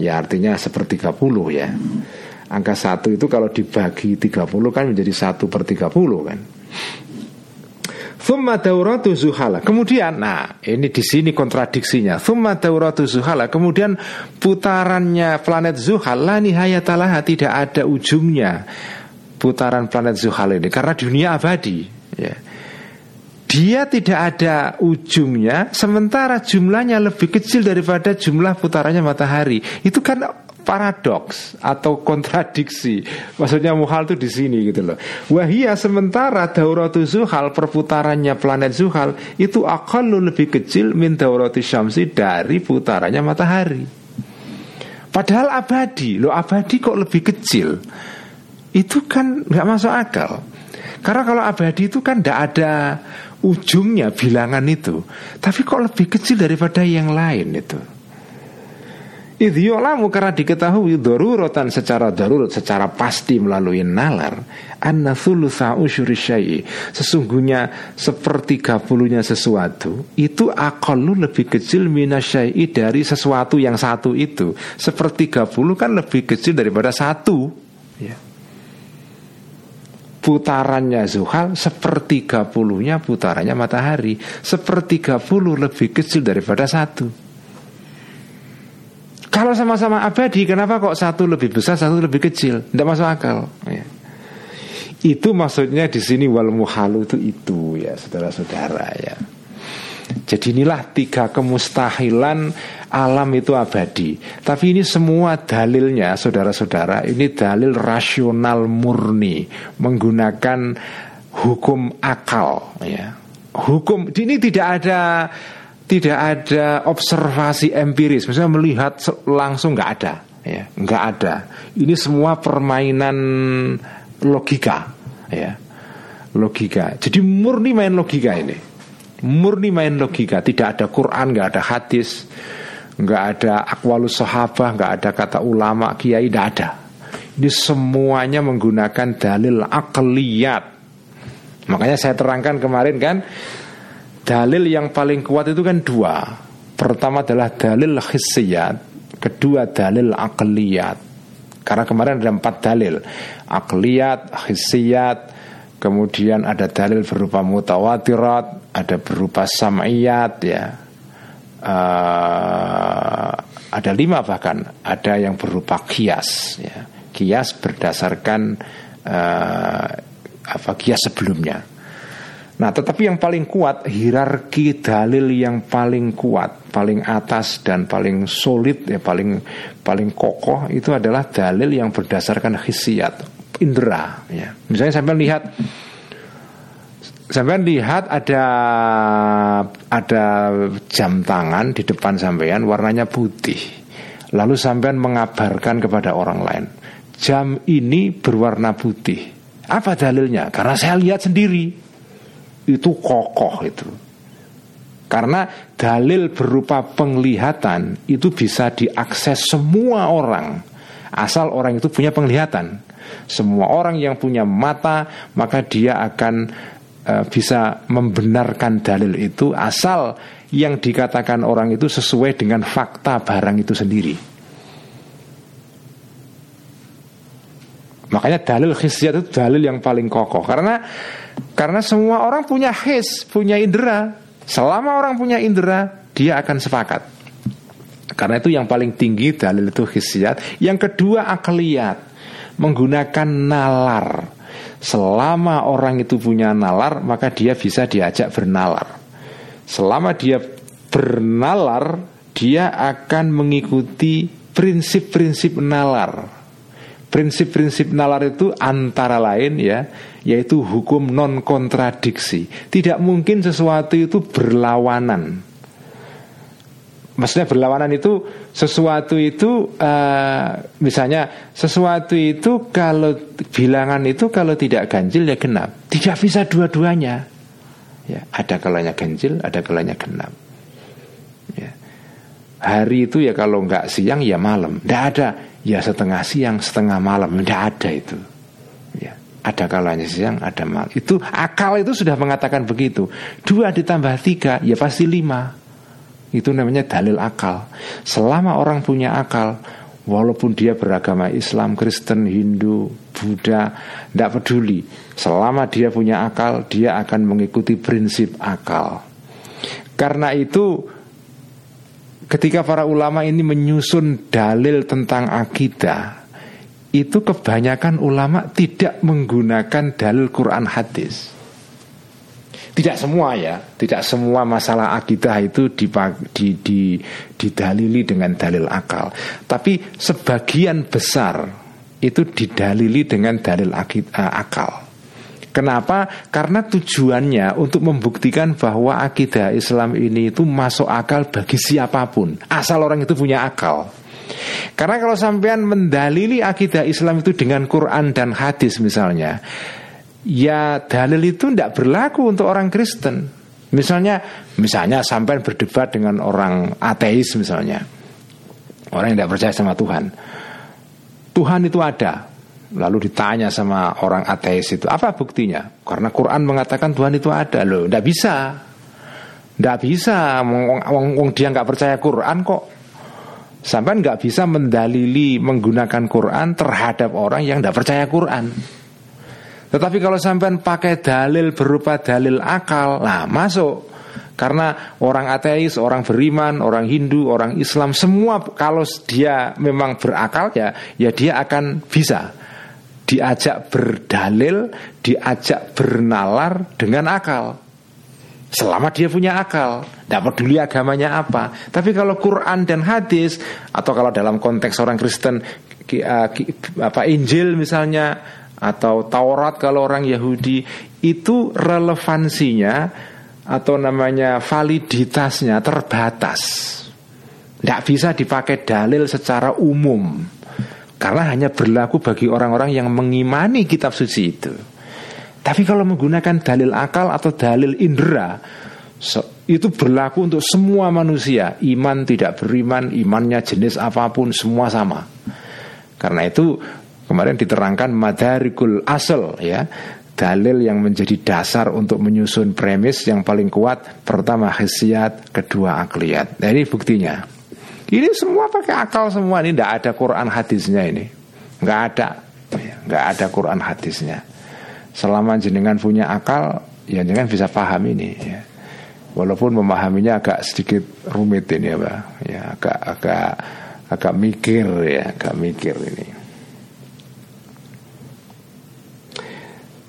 ya artinya sepertiga puluh ya angka satu itu kalau dibagi 30 kan menjadi satu per 30 kan Thumma dauratu zuhala. Kemudian, nah ini di sini kontradiksinya. Thumma dauratu zuhala. Kemudian putarannya planet Zuhal la nihayatalah tidak ada ujungnya. Putaran planet Zuhal ini karena dunia abadi. Ya. Dia tidak ada ujungnya, sementara jumlahnya lebih kecil daripada jumlah putarannya matahari. Itu kan paradoks atau kontradiksi. Maksudnya muhal itu di sini gitu loh. Wahia sementara dauratu zuhal perputarannya planet zuhal itu akan lebih kecil min daurati syamsi dari putarannya matahari. Padahal abadi, lo abadi kok lebih kecil? Itu kan nggak masuk akal. Karena kalau abadi itu kan tidak ada ujungnya bilangan itu. Tapi kok lebih kecil daripada yang lain itu. Idhyolamu karena diketahui darurotan secara darurat, secara pasti melalui nalar Anna thulutha usyuri Sesungguhnya sepertiga puluhnya sesuatu Itu akalu lebih kecil minasyai'i dari sesuatu yang satu itu. Sepertiga puluh kan lebih kecil daripada satu. Ya. Putarannya Zuhal sepertiga puluhnya putarannya matahari. Sepertiga puluh lebih kecil daripada satu kalau sama-sama abadi, kenapa kok satu lebih besar, satu lebih kecil? Tidak masuk akal. Ya. Itu maksudnya di sini wal muhalu itu itu ya, saudara-saudara ya. Jadi inilah tiga kemustahilan alam itu abadi. Tapi ini semua dalilnya, saudara-saudara, ini dalil rasional murni menggunakan hukum akal. Ya. Hukum ini tidak ada tidak ada observasi empiris, misalnya melihat langsung nggak ada, ya, nggak ada. Ini semua permainan logika, ya, logika. Jadi murni main logika ini, murni main logika. Tidak ada Quran, nggak ada hadis, nggak ada akwalus sahabah, nggak ada kata ulama, kiai, nggak ada. Ini semuanya menggunakan dalil akliyat. Makanya saya terangkan kemarin kan dalil yang paling kuat itu kan dua. Pertama adalah dalil hissiyat, kedua dalil akliyat. Karena kemarin ada empat dalil, akliyat, hissiyat, kemudian ada dalil berupa mutawatirat, ada berupa sam'iyat ya. Uh, ada lima bahkan, ada yang berupa kias ya. Kias berdasarkan uh, apa kias sebelumnya. Nah, tetapi yang paling kuat hierarki dalil yang paling kuat, paling atas dan paling solid ya paling paling kokoh itu adalah dalil yang berdasarkan hisiat, indera ya. Misalnya sampai lihat sampai lihat ada ada jam tangan di depan sampean warnanya putih. Lalu sampean mengabarkan kepada orang lain, jam ini berwarna putih. Apa dalilnya? Karena saya lihat sendiri. Itu kokoh itu. Karena dalil berupa penglihatan itu bisa diakses semua orang asal orang itu punya penglihatan. Semua orang yang punya mata maka dia akan uh, bisa membenarkan dalil itu asal yang dikatakan orang itu sesuai dengan fakta barang itu sendiri. Makanya dalil khisyat itu dalil yang paling kokoh karena karena semua orang punya his, punya indera. Selama orang punya indera, dia akan sepakat. Karena itu yang paling tinggi dalil itu khisyat. Yang kedua akliyat, menggunakan nalar. Selama orang itu punya nalar, maka dia bisa diajak bernalar. Selama dia bernalar, dia akan mengikuti prinsip-prinsip nalar. Prinsip-prinsip nalar itu antara lain ya, yaitu hukum non kontradiksi. Tidak mungkin sesuatu itu berlawanan. Maksudnya berlawanan itu sesuatu itu uh, misalnya sesuatu itu kalau bilangan itu kalau tidak ganjil ya genap. Tidak bisa dua-duanya. Ya, ada kalanya ganjil, ada kalanya genap. Ya. Hari itu ya kalau nggak siang ya malam. Tidak ada ya setengah siang setengah malam tidak ada itu ada kalanya siang ada malam. Itu akal itu sudah mengatakan begitu. Dua ditambah tiga ya pasti lima. Itu namanya dalil akal. Selama orang punya akal walaupun dia beragama Islam Kristen Hindu Buddha tidak peduli. Selama dia punya akal dia akan mengikuti prinsip akal. Karena itu ketika para ulama ini menyusun dalil tentang akidah itu kebanyakan ulama tidak menggunakan dalil Quran hadis. Tidak semua ya, tidak semua masalah akidah itu di, di, didalili dengan dalil akal. Tapi sebagian besar itu didalili dengan dalil akidah, akal. Kenapa? Karena tujuannya untuk membuktikan bahwa akidah Islam ini itu masuk akal bagi siapa pun, asal orang itu punya akal. Karena kalau sampean mendalili akidah Islam itu dengan Quran dan hadis misalnya, ya dalil itu tidak berlaku untuk orang Kristen. Misalnya, misalnya sampean berdebat dengan orang ateis misalnya, orang yang tidak percaya sama Tuhan. Tuhan itu ada, Lalu ditanya sama orang ateis itu, apa buktinya? Karena Quran mengatakan Tuhan itu ada loh, tidak bisa, tidak bisa. Wong, dia nggak percaya Quran kok. Sampai nggak bisa mendalili menggunakan Quran terhadap orang yang tidak percaya Quran. Tetapi kalau sampai pakai dalil berupa dalil akal, nah masuk. Karena orang ateis, orang beriman, orang Hindu, orang Islam semua kalau dia memang berakal ya, ya dia akan bisa diajak berdalil, diajak bernalar dengan akal. Selama dia punya akal, tidak peduli agamanya apa. Tapi kalau Quran dan hadis atau kalau dalam konteks orang Kristen apa Injil misalnya atau Taurat kalau orang Yahudi itu relevansinya atau namanya validitasnya terbatas. Tidak bisa dipakai dalil secara umum. Karena hanya berlaku bagi orang-orang yang mengimani kitab suci itu. Tapi kalau menggunakan dalil akal atau dalil indera, itu berlaku untuk semua manusia. Iman tidak beriman, imannya jenis apa pun, semua sama. Karena itu kemarin diterangkan madarikul asal ya dalil yang menjadi dasar untuk menyusun premis yang paling kuat pertama khasiat kedua akliat nah ini buktinya ini semua pakai akal semua ini tidak ada Quran hadisnya ini, nggak ada, nggak ada Quran hadisnya. Selama jenengan punya akal, ya jenengan bisa paham ini. Ya. Walaupun memahaminya agak sedikit rumit ini ya, pak. Ya agak agak agak mikir ya, agak mikir ini.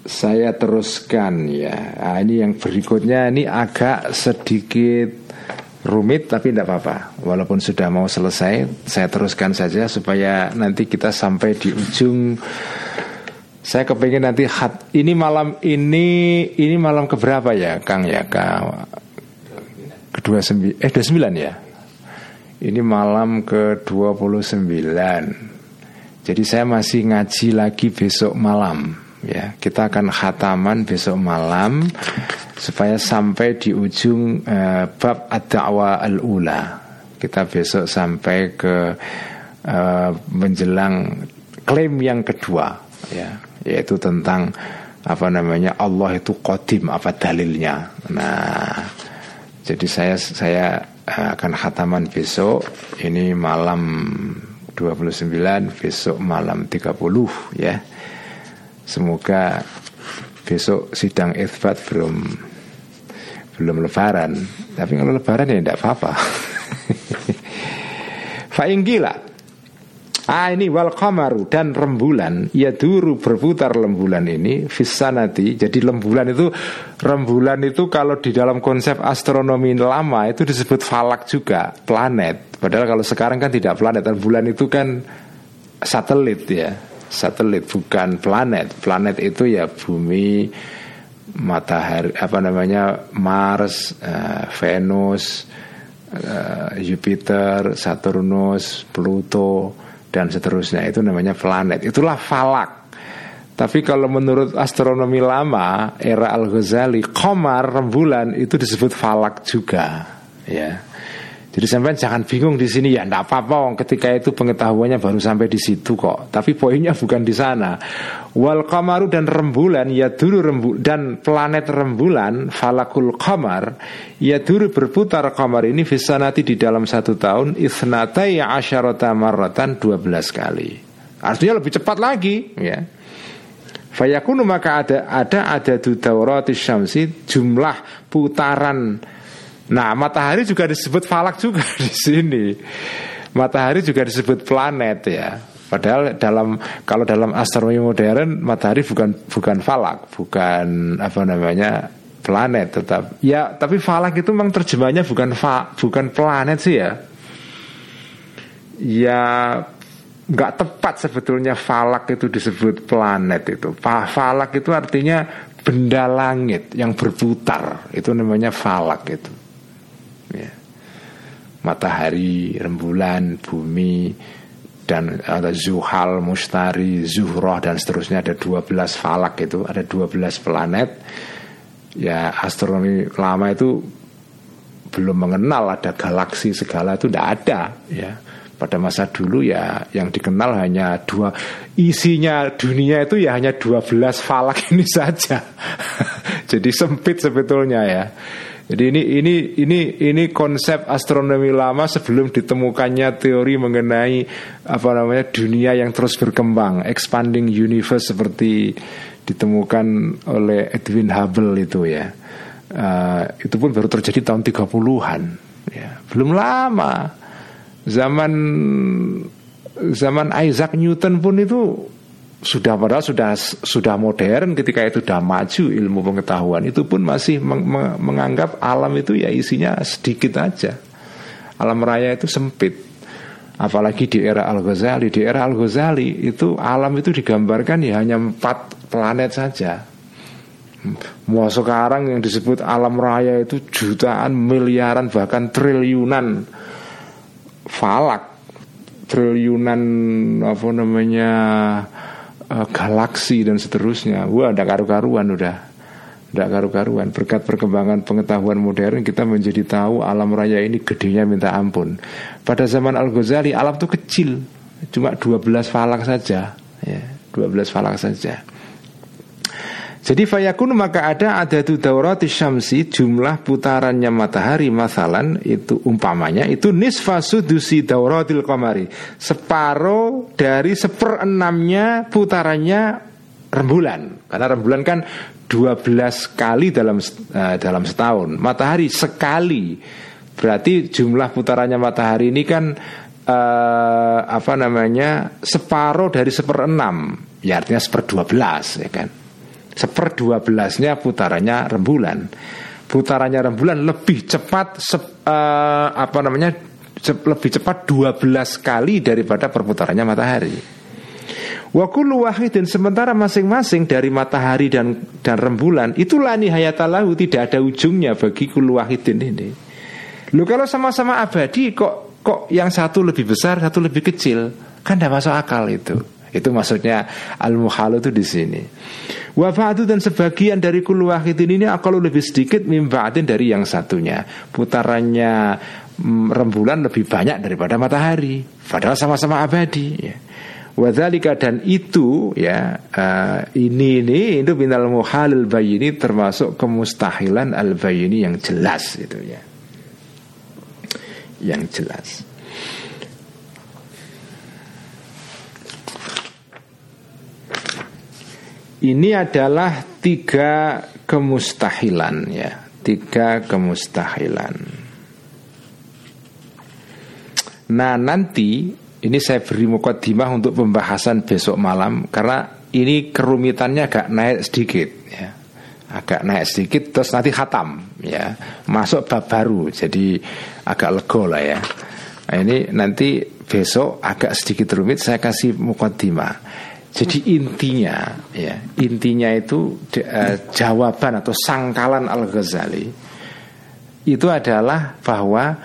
Saya teruskan ya. Nah, ini yang berikutnya ini agak sedikit rumit tapi tidak apa-apa. Walaupun sudah mau selesai, saya teruskan saja supaya nanti kita sampai di ujung. Saya kepingin nanti hat ini malam ini ini malam keberapa ya, Kang ya, Kang? Kedua sembilan, eh dua sembilan ya. Ini malam ke 29 sembilan Jadi saya masih ngaji lagi besok malam ya. Kita akan khataman besok malam supaya sampai di ujung uh, bab ad-da'wa al-ula. Kita besok sampai ke uh, menjelang klaim yang kedua ya, yaitu tentang apa namanya Allah itu kodim apa dalilnya. Nah, jadi saya saya eh, akan khataman besok ini malam 29 besok malam 30 ya. Semoga besok sidang isbat belum belum lebaran. Tapi kalau lebaran ya tidak apa-apa. Fa'inggila Ah ini wal kamaru dan rembulan. Ya duru berputar rembulan ini fisanati jadi rembulan itu rembulan itu kalau di dalam konsep astronomi lama itu disebut falak juga planet. Padahal kalau sekarang kan tidak planet. Rembulan itu kan satelit ya. Satelit bukan planet. Planet itu ya bumi matahari apa namanya Mars uh, Venus uh, Jupiter Saturnus Pluto dan seterusnya. Itu namanya planet. Itulah falak. Tapi kalau menurut astronomi lama era Al Ghazali komar rembulan itu disebut falak juga. Ya jadi sampai jangan bingung di sini ya tidak apa-apa ketika itu pengetahuannya baru sampai di situ kok. Tapi poinnya bukan di sana. Wal kamaru dan rembulan ya dulu rembu dan planet rembulan falakul kamar ya dulu berputar kamar ini visanati di dalam satu tahun isnatai asyarata marratan 12 kali. Artinya lebih cepat lagi ya. Fayakunu maka ada ada ada dudawratis syamsi jumlah putaran Nah, matahari juga disebut falak juga di sini. Matahari juga disebut planet ya. Padahal dalam kalau dalam astronomi modern matahari bukan bukan falak, bukan apa namanya planet tetap. Ya, tapi falak itu memang terjemahnya bukan fa, bukan planet sih ya. Ya nggak tepat sebetulnya falak itu disebut planet itu. Falak itu artinya benda langit yang berputar. Itu namanya falak itu. Matahari, rembulan, bumi dan ada zuhal, mustari, zuhroh dan seterusnya ada 12 falak itu, ada 12 planet. Ya astronomi lama itu belum mengenal ada galaksi segala itu tidak ada ya. Pada masa dulu ya yang dikenal hanya dua isinya dunia itu ya hanya 12 falak ini saja. Jadi sempit sebetulnya ya. Jadi ini ini ini ini konsep astronomi lama sebelum ditemukannya teori mengenai apa namanya dunia yang terus berkembang, expanding universe seperti ditemukan oleh Edwin Hubble itu ya. Uh, itu pun baru terjadi tahun 30-an ya. Belum lama. Zaman zaman Isaac Newton pun itu sudah padahal sudah sudah modern ketika itu sudah maju ilmu pengetahuan itu pun masih meng, menganggap alam itu ya isinya sedikit aja. Alam raya itu sempit. Apalagi di era Al Ghazali di era Al Ghazali itu alam itu digambarkan ya hanya empat planet saja. Mau sekarang yang disebut alam raya itu jutaan miliaran bahkan triliunan falak. Triliunan apa namanya uh, galaksi dan seterusnya. Wah, ada karu-karuan udah. Tidak karu-karuan. Berkat perkembangan pengetahuan modern Kita menjadi tahu alam raya ini gedenya minta ampun. Pada zaman Al-Ghazali Alam itu kecil. Cuma 12 falak saja. Ya, 12 falak saja jadi fayakun maka ada ada tu daurati syamsi jumlah putarannya matahari masalan itu umpamanya itu nisfa sudusi dauratil komari separuh dari seperenamnya putarannya rembulan. Karena rembulan kan 12 kali dalam uh, dalam setahun. Matahari sekali. Berarti jumlah putarannya matahari ini kan uh, apa namanya separuh dari seperenam. Ya artinya seperdua belas ya kan Seper dua belasnya putarannya rembulan. Putarannya rembulan lebih cepat se, uh, apa namanya lebih cepat 12 kali daripada perputarannya matahari. Wakulu wahidin sementara masing-masing dari matahari dan dan rembulan itulah nihayatalahu tidak ada ujungnya bagi kulu wahidin ini. Lu kalau sama-sama abadi kok kok yang satu lebih besar satu lebih kecil kan tidak masuk akal itu. Itu maksudnya al-muhal itu di sini. Wafatu dan sebagian dari kul wahidin ini kalau lebih sedikit mimba'atin dari yang satunya. Putarannya mm, rembulan lebih banyak daripada matahari. Padahal sama-sama abadi. Ya. Wadhalika dan itu ya uh, ini ini itu minal muhalil bayini termasuk kemustahilan al bayini yang jelas itu ya. Yang jelas. Ini adalah tiga kemustahilan ya, tiga kemustahilan. Nah nanti ini saya beri mukadimah untuk pembahasan besok malam karena ini kerumitannya agak naik sedikit ya. Agak naik sedikit terus nanti khatam ya. Masuk bab baru jadi agak lego lah ya. Nah, ini nanti besok agak sedikit rumit saya kasih mukadimah. Jadi intinya ya, intinya itu uh, jawaban atau sangkalan Al-Ghazali itu adalah bahwa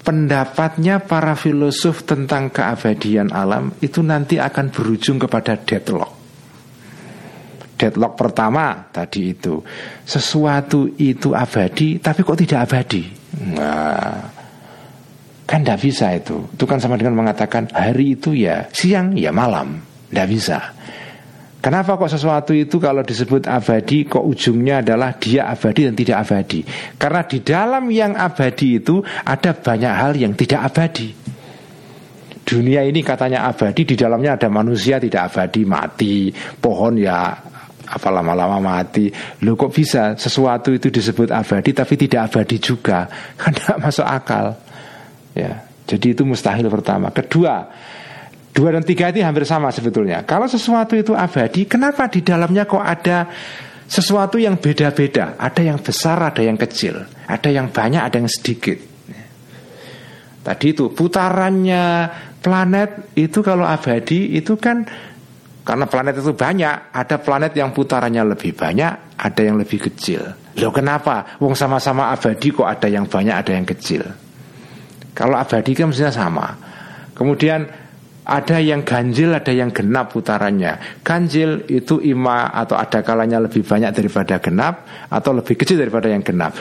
pendapatnya para filosof tentang keabadian alam itu nanti akan berujung kepada deadlock. Deadlock pertama tadi itu sesuatu itu abadi tapi kok tidak abadi. Nah, kan tidak bisa itu. Itu kan sama dengan mengatakan hari itu ya siang ya malam. Tidak bisa. Kenapa kok sesuatu itu kalau disebut abadi kok ujungnya adalah dia abadi dan tidak abadi? Karena di dalam yang abadi itu ada banyak hal yang tidak abadi. Dunia ini katanya abadi, di dalamnya ada manusia tidak abadi, mati, pohon ya apa lama-lama mati. Loh kok bisa sesuatu itu disebut abadi tapi tidak abadi juga? Tidak masuk akal. Ya, jadi itu mustahil pertama. Kedua, Dua dan tiga ini hampir sama sebetulnya. Kalau sesuatu itu abadi, kenapa di dalamnya kok ada sesuatu yang beda-beda? Ada yang besar, ada yang kecil, ada yang banyak, ada yang sedikit. Tadi itu putarannya planet itu kalau abadi itu kan karena planet itu banyak, ada planet yang putarannya lebih banyak, ada yang lebih kecil. Loh kenapa? Wong sama-sama abadi kok ada yang banyak, ada yang kecil. Kalau abadi kan mestinya sama. Kemudian ada yang ganjil, ada yang genap putarannya. Ganjil itu ima atau ada kalanya lebih banyak daripada genap atau lebih kecil daripada yang genap.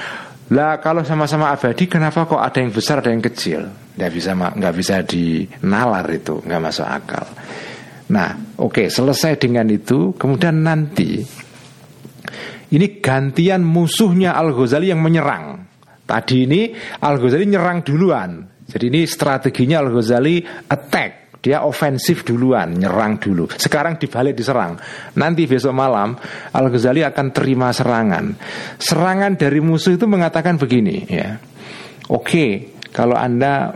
Lah kalau sama-sama abadi, kenapa kok ada yang besar, ada yang kecil? Nggak bisa, nggak bisa dinalar itu, nggak masuk akal. Nah, oke, okay, selesai dengan itu, kemudian nanti ini gantian musuhnya Al Ghazali yang menyerang. Tadi ini Al Ghazali nyerang duluan. Jadi ini strateginya Al Ghazali attack dia ofensif duluan, nyerang dulu. Sekarang dibalik diserang. Nanti besok malam Al Ghazali akan terima serangan. Serangan dari musuh itu mengatakan begini, ya. Oke, kalau Anda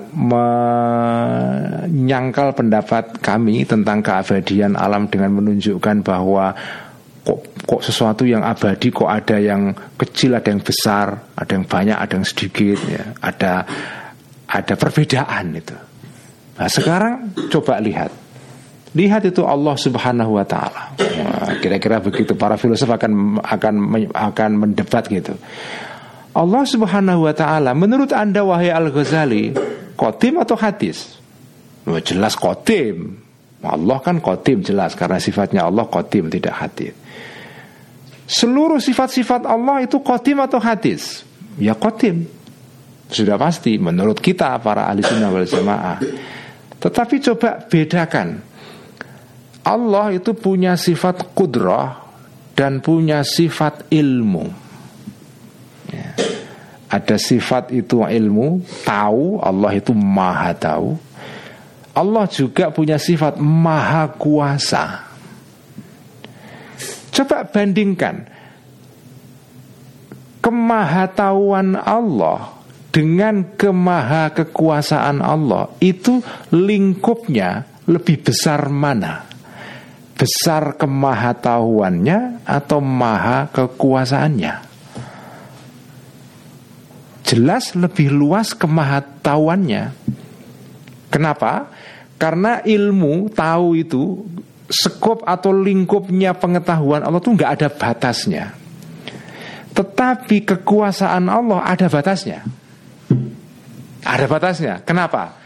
menyangkal pendapat kami tentang keabadian alam dengan menunjukkan bahwa kok kok sesuatu yang abadi kok ada yang kecil, ada yang besar, ada yang banyak, ada yang sedikit, ya. Ada ada perbedaan itu. Nah sekarang coba lihat Lihat itu Allah Subhanahu wa taala. Kira-kira begitu para filosof akan akan akan mendebat gitu. Allah Subhanahu wa taala menurut Anda wahai Al-Ghazali, kotim atau hadis? Oh, jelas kotim. Allah kan kotim jelas karena sifatnya Allah kotim tidak hadis. Seluruh sifat-sifat Allah itu kotim atau hadis? Ya kotim. Sudah pasti menurut kita para ahli sunnah wal jamaah. Tetapi coba bedakan. Allah itu punya sifat kudrah dan punya sifat ilmu. Ya. Ada sifat itu ilmu Tahu Allah itu maha tahu. Allah juga punya sifat maha kuasa. Coba bandingkan. Kemahatauan Allah dengan kemaha kekuasaan Allah itu lingkupnya lebih besar mana? Besar kemahatauannya atau maha kekuasaannya? Jelas lebih luas kemahatauannya. Kenapa? Karena ilmu tahu itu skop atau lingkupnya pengetahuan Allah itu nggak ada batasnya. Tetapi kekuasaan Allah ada batasnya. Ada batasnya. Kenapa?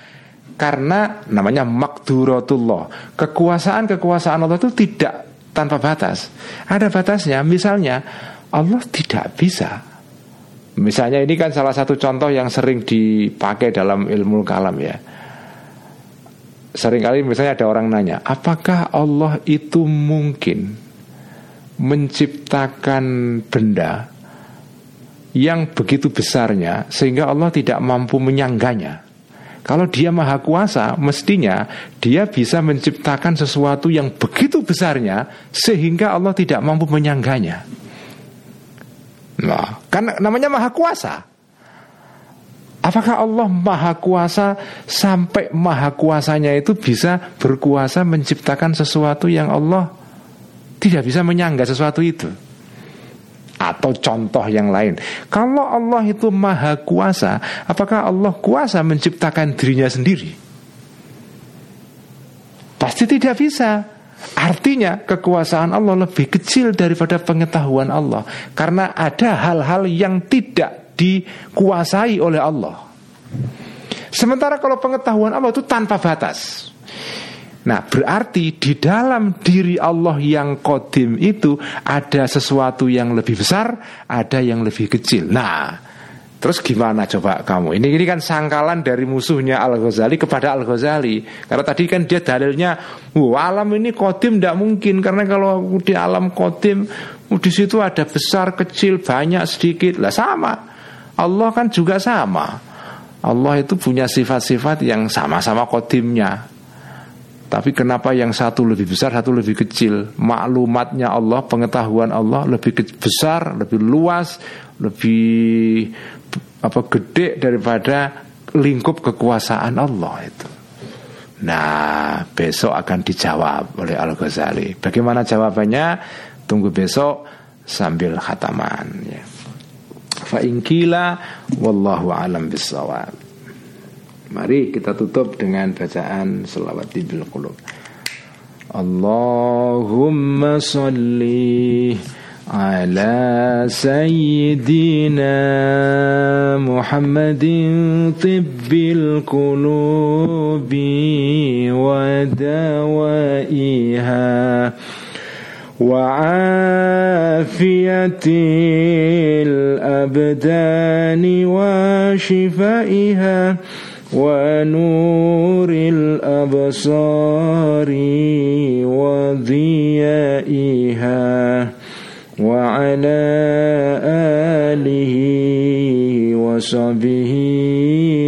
karena namanya makduratullah. Kekuasaan-kekuasaan Allah itu tidak tanpa batas. Ada batasnya. Misalnya Allah tidak bisa. Misalnya ini kan salah satu contoh yang sering dipakai dalam ilmu kalam ya. Seringkali misalnya ada orang nanya, apakah Allah itu mungkin menciptakan benda yang begitu besarnya sehingga Allah tidak mampu menyangganya. Kalau dia maha kuasa, mestinya dia bisa menciptakan sesuatu yang begitu besarnya sehingga Allah tidak mampu menyangganya. Nah, kan namanya maha kuasa. Apakah Allah maha kuasa sampai maha kuasanya itu bisa berkuasa menciptakan sesuatu yang Allah tidak bisa menyangga sesuatu itu? Atau contoh yang lain. Kalau Allah itu maha kuasa Apakah Allah kuasa menciptakan dirinya sendiri? Pasti tidak bisa. Artinya kekuasaan Allah lebih kecil daripada pengetahuan Allah. Karena ada hal-hal yang tidak dikuasai oleh Allah. Sementara kalau pengetahuan Allah itu tanpa batas Nah berarti di dalam diri Allah yang kodim itu Ada sesuatu yang lebih besar Ada yang lebih kecil Nah Terus gimana coba kamu? Ini ini kan sangkalan dari musuhnya Al Ghazali kepada Al Ghazali. Karena tadi kan dia dalilnya, wah alam ini kodim tidak mungkin karena kalau di alam kodim di situ ada besar, kecil, banyak, sedikit, lah sama. Allah kan juga sama. Allah itu punya sifat-sifat yang sama-sama kodimnya. Tapi kenapa yang satu lebih besar, satu lebih kecil? Maklumatnya Allah, pengetahuan Allah lebih besar, lebih luas, lebih apa gede daripada lingkup kekuasaan Allah itu. Nah, besok akan dijawab oleh Al Ghazali. Bagaimana jawabannya? Tunggu besok sambil khataman. Ya. Fa wallahu alam bisawab. Mari kita tutup dengan bacaan selawat di qulub. Allahumma salli ala sayyidina Muhammadin tibbil qulubi wa dawaiha وعافية الأبدان وشفائها ونور الأبصار وضيائها وعلى آله وصحبه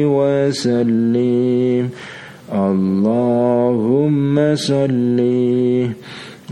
وسلم. اللهم صلِّ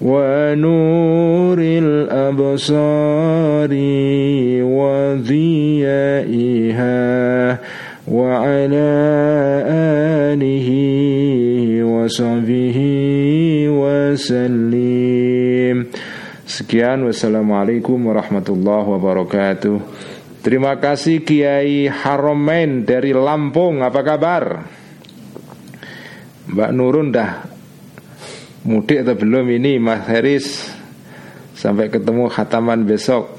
ونور الأبصار وضيائها وعلى آله وصحبه وسلم Sekian wassalamualaikum warahmatullahi wabarakatuh Terima kasih Kiai Haromen dari Lampung Apa kabar? Mbak Nurun dah mudik atau belum ini Mas Heris Sampai ketemu khataman besok